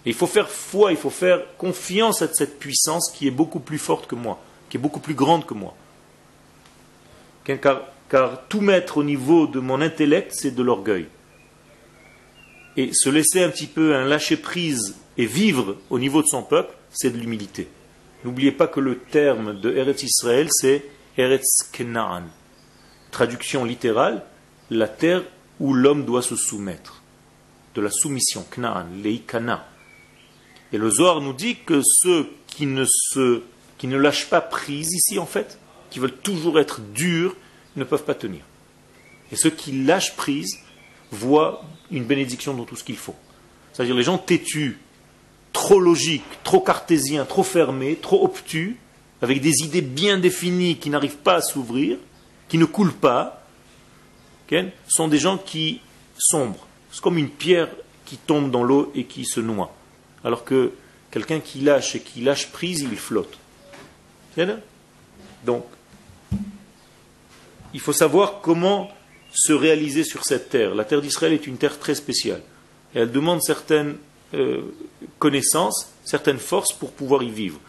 il faut faire foi, il faut faire confiance à cette puissance qui est beaucoup plus forte que moi, qui est beaucoup plus grande que moi. Car tout mettre au niveau de mon intellect, c'est de l'orgueil. Et se laisser un petit peu un lâcher-prise et vivre au niveau de son peuple, c'est de l'humilité. N'oubliez pas que le terme de Eretz Israël, c'est Eretz Kenaan. Traduction littérale, la terre où l'homme doit se soumettre. De la soumission, Knaan, Leikana. Et le Zohar nous dit que ceux qui ne, se, qui ne lâchent pas prise ici, en fait, qui veulent toujours être durs, ne peuvent pas tenir. Et ceux qui lâchent prise voient une bénédiction dans tout ce qu'il faut. C'est-à-dire les gens têtus, trop logiques, trop cartésiens, trop fermés, trop obtus, avec des idées bien définies qui n'arrivent pas à s'ouvrir, qui ne coulent pas, sont des gens qui sombrent. C'est comme une pierre qui tombe dans l'eau et qui se noie. Alors que quelqu'un qui lâche et qui lâche prise, il flotte. Donc, il faut savoir comment se réaliser sur cette terre. La terre d'Israël est une terre très spéciale. Et elle demande certaines euh, connaissances, certaines forces pour pouvoir y vivre.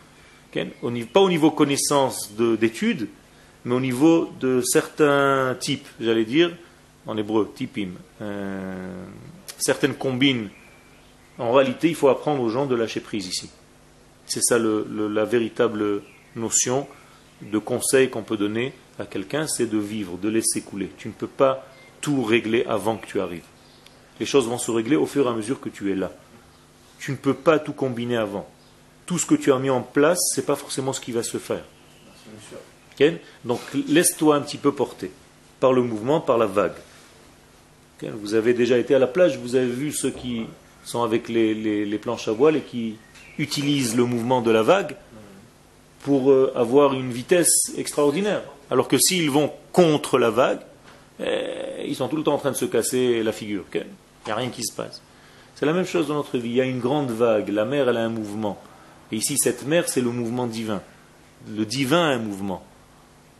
Pas au niveau connaissance d'études, mais au niveau de certains types, j'allais dire, en hébreu, typim, euh, certaines combines. En réalité, il faut apprendre aux gens de lâcher prise ici. C'est ça la véritable notion de conseil qu'on peut donner à quelqu'un, c'est de vivre, de laisser couler. Tu ne peux pas tout régler avant que tu arrives. Les choses vont se régler au fur et à mesure que tu es là. Tu ne peux pas tout combiner avant. Tout ce que tu as mis en place, ce n'est pas forcément ce qui va se faire. Donc laisse-toi un petit peu porter par le mouvement, par la vague. Vous avez déjà été à la plage, vous avez vu ceux qui sont avec les planches à voile et qui utilisent le mouvement de la vague pour euh, avoir une vitesse extraordinaire. Alors que s'ils vont contre la vague, eh, ils sont tout le temps en train de se casser la figure. Il n'y a rien qui se passe. C'est la même chose dans notre vie. Il y a une grande vague. La mer, elle a un mouvement. Et ici, cette mer, c'est le mouvement divin. Le divin a un mouvement.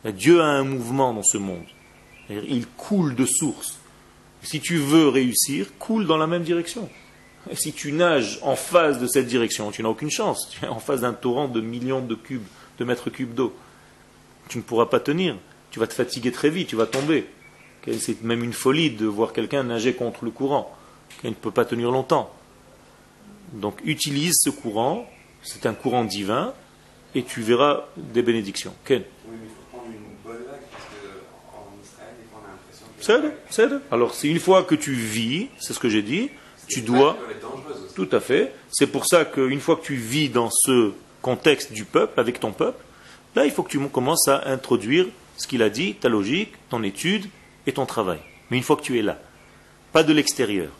Dieu a un mouvement dans ce monde. Il coule de source. Si tu veux réussir, coule dans la même direction. Et si tu nages en face de cette direction, tu n'as aucune chance. Tu es en face d'un torrent de millions de cubes, de mètres cubes d'eau. Tu ne pourras pas tenir. Tu vas te fatiguer très vite, tu vas tomber. C'est même une folie de voir quelqu'un nager contre le courant. Il ne peut pas tenir longtemps. Donc utilise ce courant, c'est un courant divin, et tu verras des bénédictions. Ken mais il faut prendre une bonne vague, parce qu'en Israël, on a l'impression que... C'est Alors, c'est une fois que tu vis, c'est ce que j'ai dit, tu dois. Tout à fait. C'est pour ça qu'une fois que tu vis dans ce contexte du peuple, avec ton peuple, là, il faut que tu commences à introduire ce qu'il a dit, ta logique, ton étude et ton travail. Mais une fois que tu es là, pas de l'extérieur.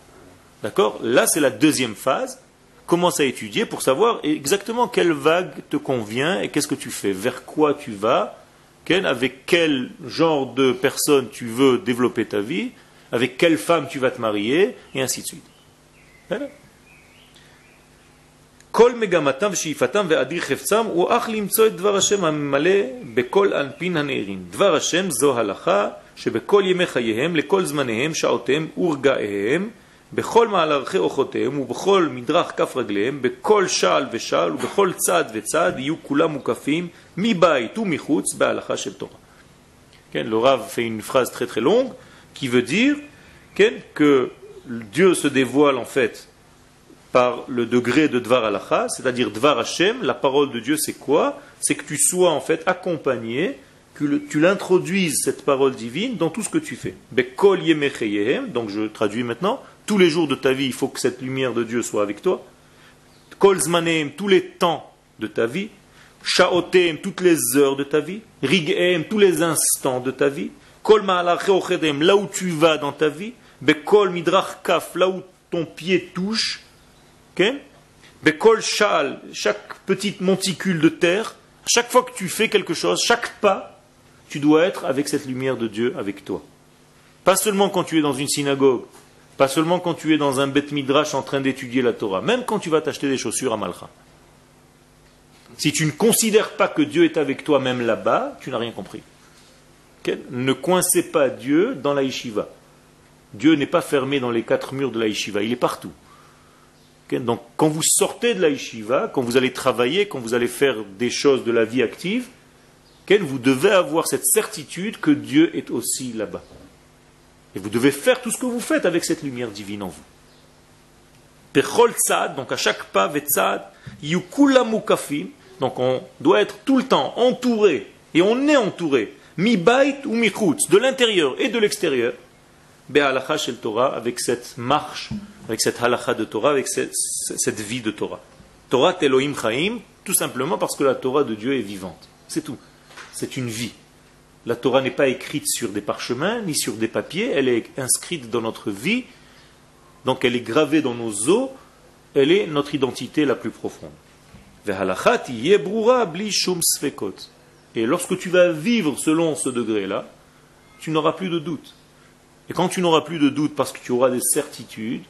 D'accord? Là, c'est la deuxième phase. commence à étudier pour savoir exactement quelle vague te convient et qu'est-ce que tu fais, vers quoi tu vas, avec quel genre de personne tu veux développer ta vie, avec quelle femme tu vas te marier, et ainsi de suite. כל מגמתם ושאיפתם ואדיר חפצם הוא אך למצוא את דבר השם הממלא בכל אנפין הנערים. דבר השם זו הלכה שבכל ימי חייהם, לכל זמניהם, שעותיהם ורגעיהם, בכל מעלרכי אורחותיהם ובכל מדרך כף רגליהם, בכל שעל ושעל ובכל צעד וצעד יהיו כולם מוקפים מבית ומחוץ בהלכה של תורה. כן, le Rav fait une phrase très très longue qui veut dire כן, que Dieu se dévoile en fait par le degré de Dvar Halacha, c'est-à-dire Dvar Hashem, la parole de Dieu c'est quoi C'est que tu sois en fait accompagné, que le- tu l'introduises cette parole divine dans tout ce que tu fais. Bekol yemecheyehem, donc je traduis maintenant, tous les jours de ta vie, il faut que cette lumière de Dieu soit avec toi. Kol zmanehem, tous les temps de ta vie. Shaotem, toutes les heures de ta vie. Righem, tous les instants de ta vie. Kol là où tu vas dans ta vie. Bekol midrach kaf, là où ton pied touche. Bekol shal, chaque petite monticule de terre. Chaque fois que tu fais quelque chose, chaque pas, tu dois être avec cette lumière de Dieu avec toi. Pas seulement quand tu es dans une synagogue, pas seulement quand tu es dans un beth midrash en train d'étudier la Torah, même quand tu vas t'acheter des chaussures à Malcha. Si tu ne considères pas que Dieu est avec toi même là-bas, tu n'as rien compris. Ne coincez pas Dieu dans la yeshiva. Dieu n'est pas fermé dans les quatre murs de la yeshiva, il est partout. Donc quand vous sortez de la yeshiva, quand vous allez travailler, quand vous allez faire des choses de la vie active, vous devez avoir cette certitude que Dieu est aussi là-bas. Et vous devez faire tout ce que vous faites avec cette lumière divine en vous. Donc à chaque pas, vetzad, mukafim, donc on doit être tout le temps entouré, et on est entouré, mi bait ou mi de l'intérieur et de l'extérieur, shel Torah, avec cette marche, avec cette halacha de Torah, avec cette, cette vie de Torah. Torah Elohim Chaim, tout simplement parce que la Torah de Dieu est vivante. C'est tout. C'est une vie. La Torah n'est pas écrite sur des parchemins ni sur des papiers, elle est inscrite dans notre vie, donc elle est gravée dans nos os, elle est notre identité la plus profonde. Et lorsque tu vas vivre selon ce degré-là, tu n'auras plus de doute. Et quand tu n'auras plus de doute parce que tu auras des certitudes,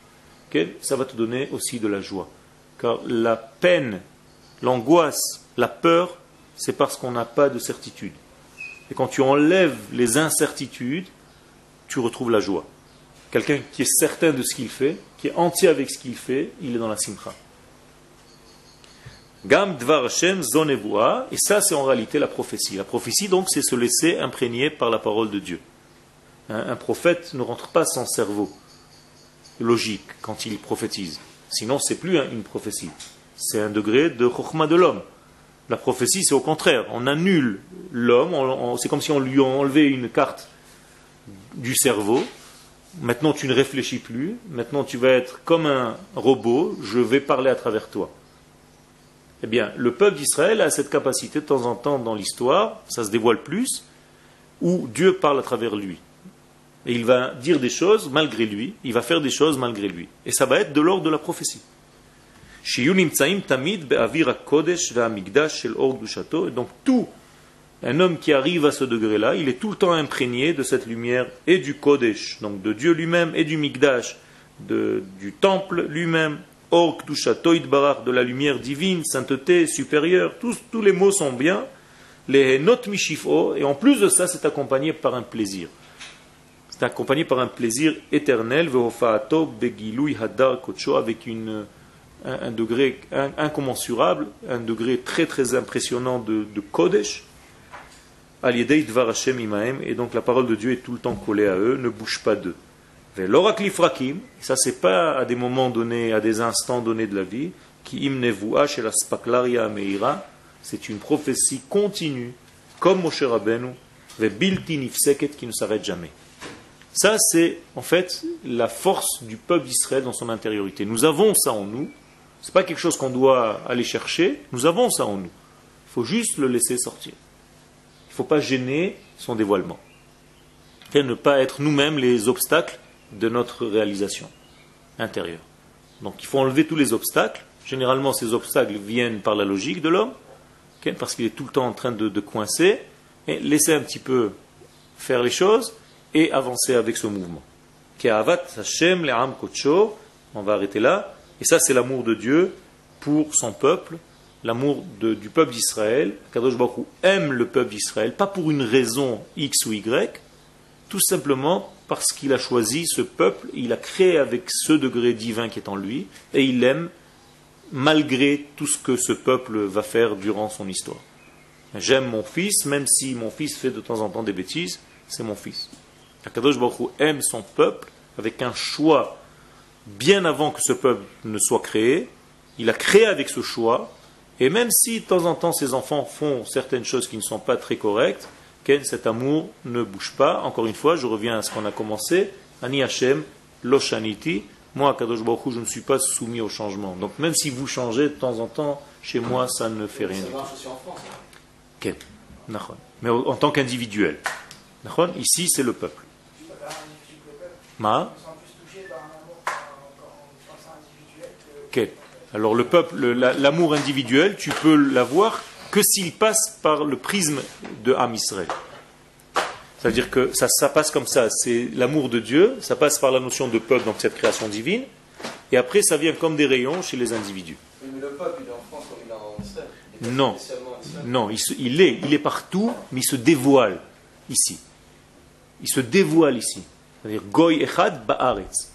ça va te donner aussi de la joie. Car la peine, l'angoisse, la peur, c'est parce qu'on n'a pas de certitude. Et quand tu enlèves les incertitudes, tu retrouves la joie. Quelqu'un qui est certain de ce qu'il fait, qui est entier avec ce qu'il fait, il est dans la simcha. Gam dvar Hashem et ça c'est en réalité la prophétie. La prophétie donc c'est se laisser imprégner par la parole de Dieu. Un, prophète ne rentre pas sans cerveau logique quand il prophétise. Sinon c'est plus un- une prophétie. C'est un degré de chokhmah de l'homme. La prophétie c'est au contraire. On annule l'homme, c'est comme si on lui a enlevé une carte du cerveau. Maintenant tu ne réfléchis plus. Maintenant tu vas être comme un robot. Je vais parler à travers toi. Eh bien, le peuple d'Israël a cette capacité de temps en temps dans l'histoire, ça se dévoile plus, où Dieu parle à travers lui. Et il va dire des choses malgré lui, il va faire des choses malgré lui. Et ça va être de l'ordre de la prophétie. שיהיו נמצאים תמיד באוויר הקודש והמקדש של אור קדושתו. Et Donc tout un homme qui arrive à ce degré-là, il est tout le temps imprégné de cette lumière et du Kodesh, donc de Dieu lui-même, et du Mikdash, de- du temple lui-même, Or Kdushato Idbarach, de la lumière divine, sainteté, supérieure, tous, tous les mots sont bien, les notes Mishifo, et en plus de ça, c'est accompagné par un plaisir. C'est accompagné par un plaisir éternel, Vehofaato Begilui Hadar Kocho, avec une, un, degré in- incommensurable, un degré très très impressionnant de, de Kodesh, et donc la parole de Dieu est tout le temps collée à eux, ne bouge pas d'eux. Ve'lorak lifrakim, ça c'est pas à des moments donnés, à des instants donnés de la vie, qui imnevua chez la spaklaria meira, c'est une prophétie continue, comme Moshe Rabbeinu, ve'bilti nifseket, qui ne s'arrête jamais. Ça c'est en fait la force du peuple d'Israël dans son intériorité. Nous avons ça en nous, c'est pas quelque chose qu'on doit aller chercher, nous avons ça en nous. Il faut juste le laisser sortir. Il ne faut pas gêner son dévoilement. Et ne pas être nous-mêmes les obstacles de notre réalisation intérieure. Donc il faut enlever tous les obstacles Généralement, ces obstacles viennent par la logique de l'homme, parce qu'il est tout le temps en train de, coincer, et laisser un petit peu faire les choses et avancer avec ce mouvement. On va arrêter là, et ça c'est l'amour de Dieu pour son peuple, l'amour du peuple d'Israël. Kadosh Baruch aime le peuple d'Israël, pas pour une raison X ou Y, tout simplement parce qu'il a choisi ce peuple, il a créé avec ce degré divin qui est en lui, et il l'aime malgré tout ce que ce peuple va faire durant son histoire. J'aime mon fils, même si mon fils fait de temps en temps des bêtises, c'est mon fils. Akadosh Baruch aime son peuple avec un choix bien avant que ce peuple ne soit créé. Il a créé avec ce choix, et même si de temps en temps ses enfants font certaines choses qui ne sont pas très correctes, Ken, cet amour ne bouge pas. Encore une fois, je reviens à ce qu'on a commencé. Ani Hashem, Loshaniti. Moi, Kadosh Baruch Hu, je ne suis pas soumis au changement. Donc même si vous changez de temps en temps, chez moi, ça ne fait rien hein. Ken. Mais en tant qu'individuel. Ici, c'est le peuple. Ma Ils sont plus touchés par un amour quand, quand, quand c'est individuel que. Ok. Alors le peuple, le- la- l'amour individuel, tu peux l'avoir que s'il passe par le prisme de Ham Israël. C'est-à-dire que ça, ça passe comme ça, c'est l'amour de Dieu, ça passe par la notion de peuple, donc cette création divine, et après ça vient comme des rayons chez les individus. Mais le peuple, il est en France comme il est en Israël. Il est pas Non. Non, il, se- il est, il est partout, mais il se dévoile ici. Il se dévoile ici. C'est-à-dire Goy Echad Ba'aretz.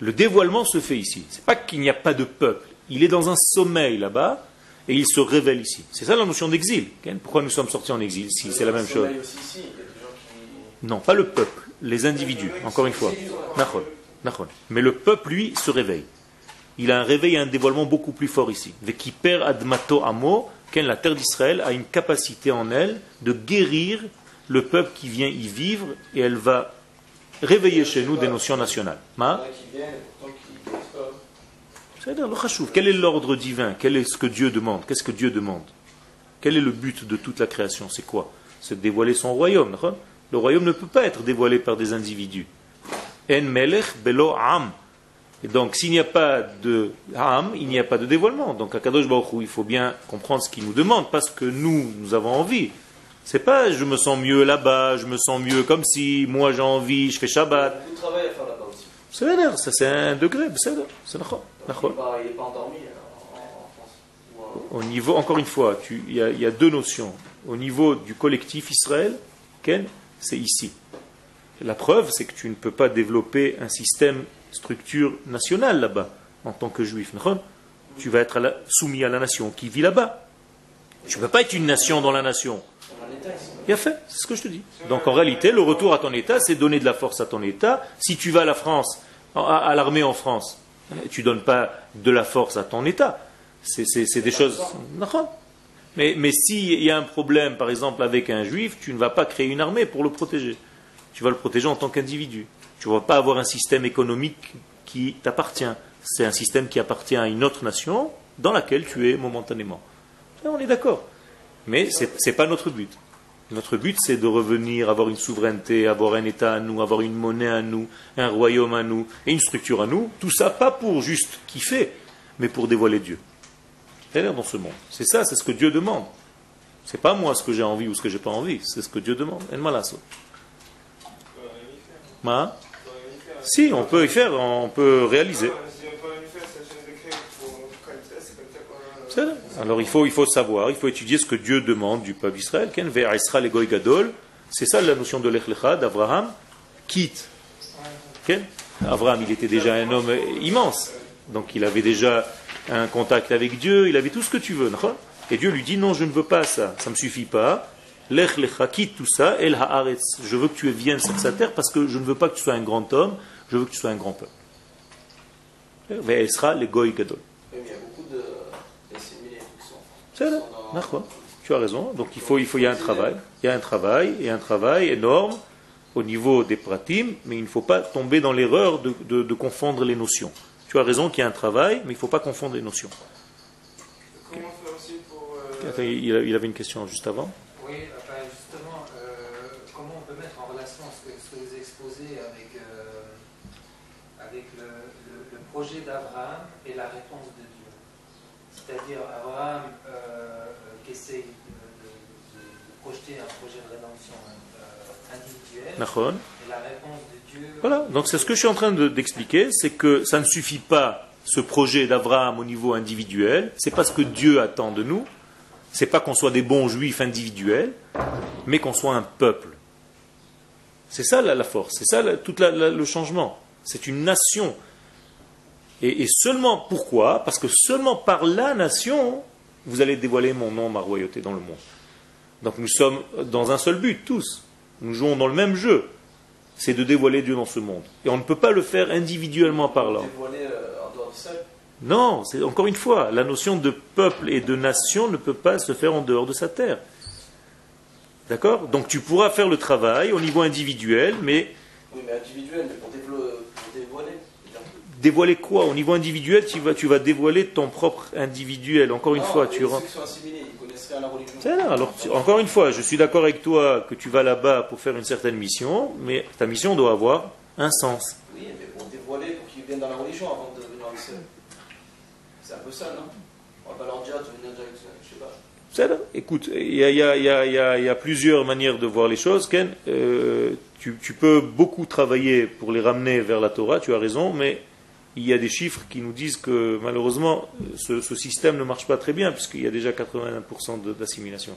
Le dévoilement se fait ici. C'est pas qu'il n'y a pas de peuple. Il est dans un sommeil là-bas et il se révèle ici. C'est ça la notion d'exil. Pourquoi nous sommes sortis en exil si c'est la même chose qui. Non, pas le peuple, les individus, encore une fois. Mais le peuple, lui, se réveille. Il a un réveil et un dévoilement beaucoup plus fort ici. Vekiper admato amo, la terre d'Israël a une capacité en elle de guérir le peuple qui vient y vivre et elle va réveiller chez nous des notions nationales. Ma. Quel est l'ordre divin? Quel est ce que Dieu demande? Qu'est-ce que Dieu demande? Quel est le but de toute la création? C'est quoi? C'est de dévoiler son royaume. Le royaume ne peut pas être dévoilé par des individus. En melech belo am. Et donc, s'il n'y a pas de am, il n'y a pas de dévoilement. Donc, à Kadosh Baruch Hu, il faut bien comprendre ce qu'il nous demande, parce que nous, nous avons envie. C'est pas je me sens mieux là-bas, je me sens mieux comme si, moi j'ai envie, je fais Il y a Shabbat. beaucoup de travail à faire là-bas aussi. C'est vrai, ça c'est un degré, c'est d'accord. Il n'est pas, endormi euh, en, en France. Au niveau, encore une fois, tu- il y, a- il y a deux notions. Au niveau du collectif Israël, Ken, c'est ici. La preuve, c'est que tu ne peux pas développer un système, structure nationale là-bas, en tant que juif. Tu vas être à la- soumis à la nation qui vit là-bas. Tu ne peux pas être une nation dans la nation. On a fait, c'est ce que je te dis. Donc en réalité, le retour à ton État, c'est donner de la force à ton État. Si tu vas à la France, à, à l'armée en France, tu donnes pas de la force à ton État. C'est c'est- c'est des choses. Mais, mais s'il y a un problème, par exemple, avec un juif, tu ne vas pas créer une armée pour le protéger. Tu vas le protéger en tant qu'individu. Tu ne vas pas avoir un système économique qui t'appartient. C'est un système qui appartient à une autre nation dans laquelle tu es momentanément. Et on est d'accord. Mais ce n'est pas notre but. Notre but, c'est de revenir, avoir une souveraineté, avoir un État à nous, avoir une monnaie à nous, un royaume à nous, et une structure à nous. Tout ça, pas pour juste kiffer, mais pour dévoiler Dieu. C'est-à-dire dans ce monde. C'est ça, c'est ce que Dieu demande. C'est pas moi ce que j'ai envie ou ce que j'ai pas envie, c'est ce que Dieu demande. El malasso. Ma? Si, on peut y faire, on peut réaliser. Si on peut faire cette chaîne de créer pour comme ça, c'est comme ça qu'on a. C'est vrai. Alors il faut, il faut savoir, il faut étudier ce que Dieu demande du peuple d'Israël. C'est ça la notion de l'Ech Lecha, d'Abraham. Quitte. Abraham, il était déjà un homme immense. Donc il avait déjà un contact avec Dieu, il avait tout ce que tu veux. Et Dieu lui dit non, je ne veux pas ça, ça ne me suffit pas. Lech lecha, quitte tout ça, el haaretz. Je veux que tu viennes sur sa terre parce que je ne veux pas que tu sois un grand homme, je veux que tu sois un grand peuple. Ve'esra le goy gadol. Oui, mais il y a beaucoup de d'assimilés qui sont en France. C'est Qui là, sont dans- d'accord. Tu as raison. Donc il faut, il faut, il y a un travail. Il y a un travail et un travail énorme au niveau des pratim, mais il ne faut pas tomber dans l'erreur de, de- de confondre les notions. Tu as raison qu'il y a un travail, mais il ne faut pas confondre les notions. Comment faire aussi pour. euh, Attends, il, il avait une question juste avant. Oui, enfin, justement, euh, comment on peut mettre en relation ce que, ce que vous exposez avec, euh, avec le, le- le projet d'Abraham et la réponse de. C'est-à-dire Abraham euh, qui essaye de, de- de- de projeter un projet de rédemption euh, et la réponse de Dieu. Voilà, donc c'est ce que je suis en train de- d'expliquer, c'est que ça ne suffit pas ce projet d'Abraham au niveau individuel, c'est pas ce que Dieu attend de nous, c'est pas qu'on soit des bons juifs individuels, mais qu'on soit un peuple. C'est ça la, la force, c'est ça la- tout la- le changement. C'est une nation. Et, et seulement pourquoi? Parce que seulement par la nation, vous allez dévoiler mon nom, ma royauté dans le monde. Donc nous sommes dans un seul but, tous. Nous jouons dans le même jeu c'est de dévoiler Dieu dans ce monde. Et on ne peut pas le faire individuellement parlant. Dévoilé euh, en dehors du sol. Non, c'est encore une fois, la notion de peuple et de nation ne peut pas se faire en dehors de sa terre. D'accord? Donc tu pourras faire le travail au niveau individuel, mais Oui, mais individuel, mais pour dévoiler. Dévoiler quoi Au niveau individuel, tu vas, tu vas dévoiler ton propre individuel. Encore une Non, fois, tu là. Alors, tu- encore une fois, je suis d'accord avec toi que tu vas là-bas pour faire une certaine mission, mais ta mission doit avoir un sens. Oui, mais pour dévoiler, pour qu'ils viennent dans la religion avant de devenir un seul. C'est un peu ça, non? On va pas leur dire de venir direct, je sais pas. C'est là. Écoute, il y a, y y y plusieurs manières de voir les choses, Ken. Euh, tu, tu peux beaucoup travailler pour les ramener vers la Torah, tu as raison, mais il y a des chiffres qui nous disent que malheureusement, ce, ce système ne marche pas très bien, puisqu'il y a déjà 81% de- d'assimilation.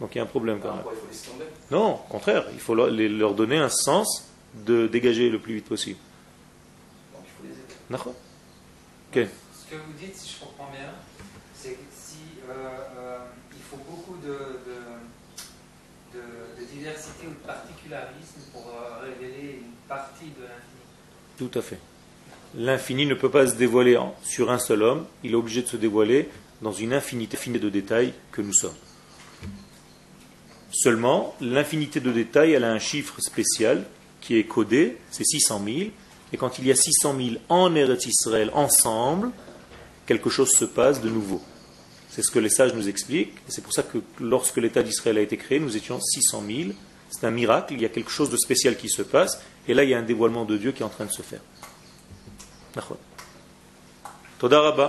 Donc il y a un problème quand Ah, même. quoi, il faut laisser tomber. Non, au contraire, il faut leur, les- leur donner un sens de dégager le plus vite possible. Donc il faut les aider. D'accord Ok. Ce que vous dites, si je comprends bien, c'est que si euh, euh, il faut beaucoup de, de, de- de diversité ou de particularisme pour euh, révéler une partie de l'infini. Tout à fait. L'infini ne peut pas se dévoiler sur un seul homme, il est obligé de se dévoiler dans une infinité de détails que nous sommes. Seulement, l'infinité de détails, elle a un chiffre spécial qui est codé, c'est 600 000, et quand il y a 600 000 en Eretz Israël ensemble, quelque chose se passe de nouveau. C'est ce que les sages nous expliquent, et c'est pour ça que lorsque l'État d'Israël a été créé, nous étions 600 000, c'est un miracle, il y a quelque chose de spécial qui se passe, et là il y a un dévoilement de Dieu qui est en train de se faire. נכון. תודה רבה.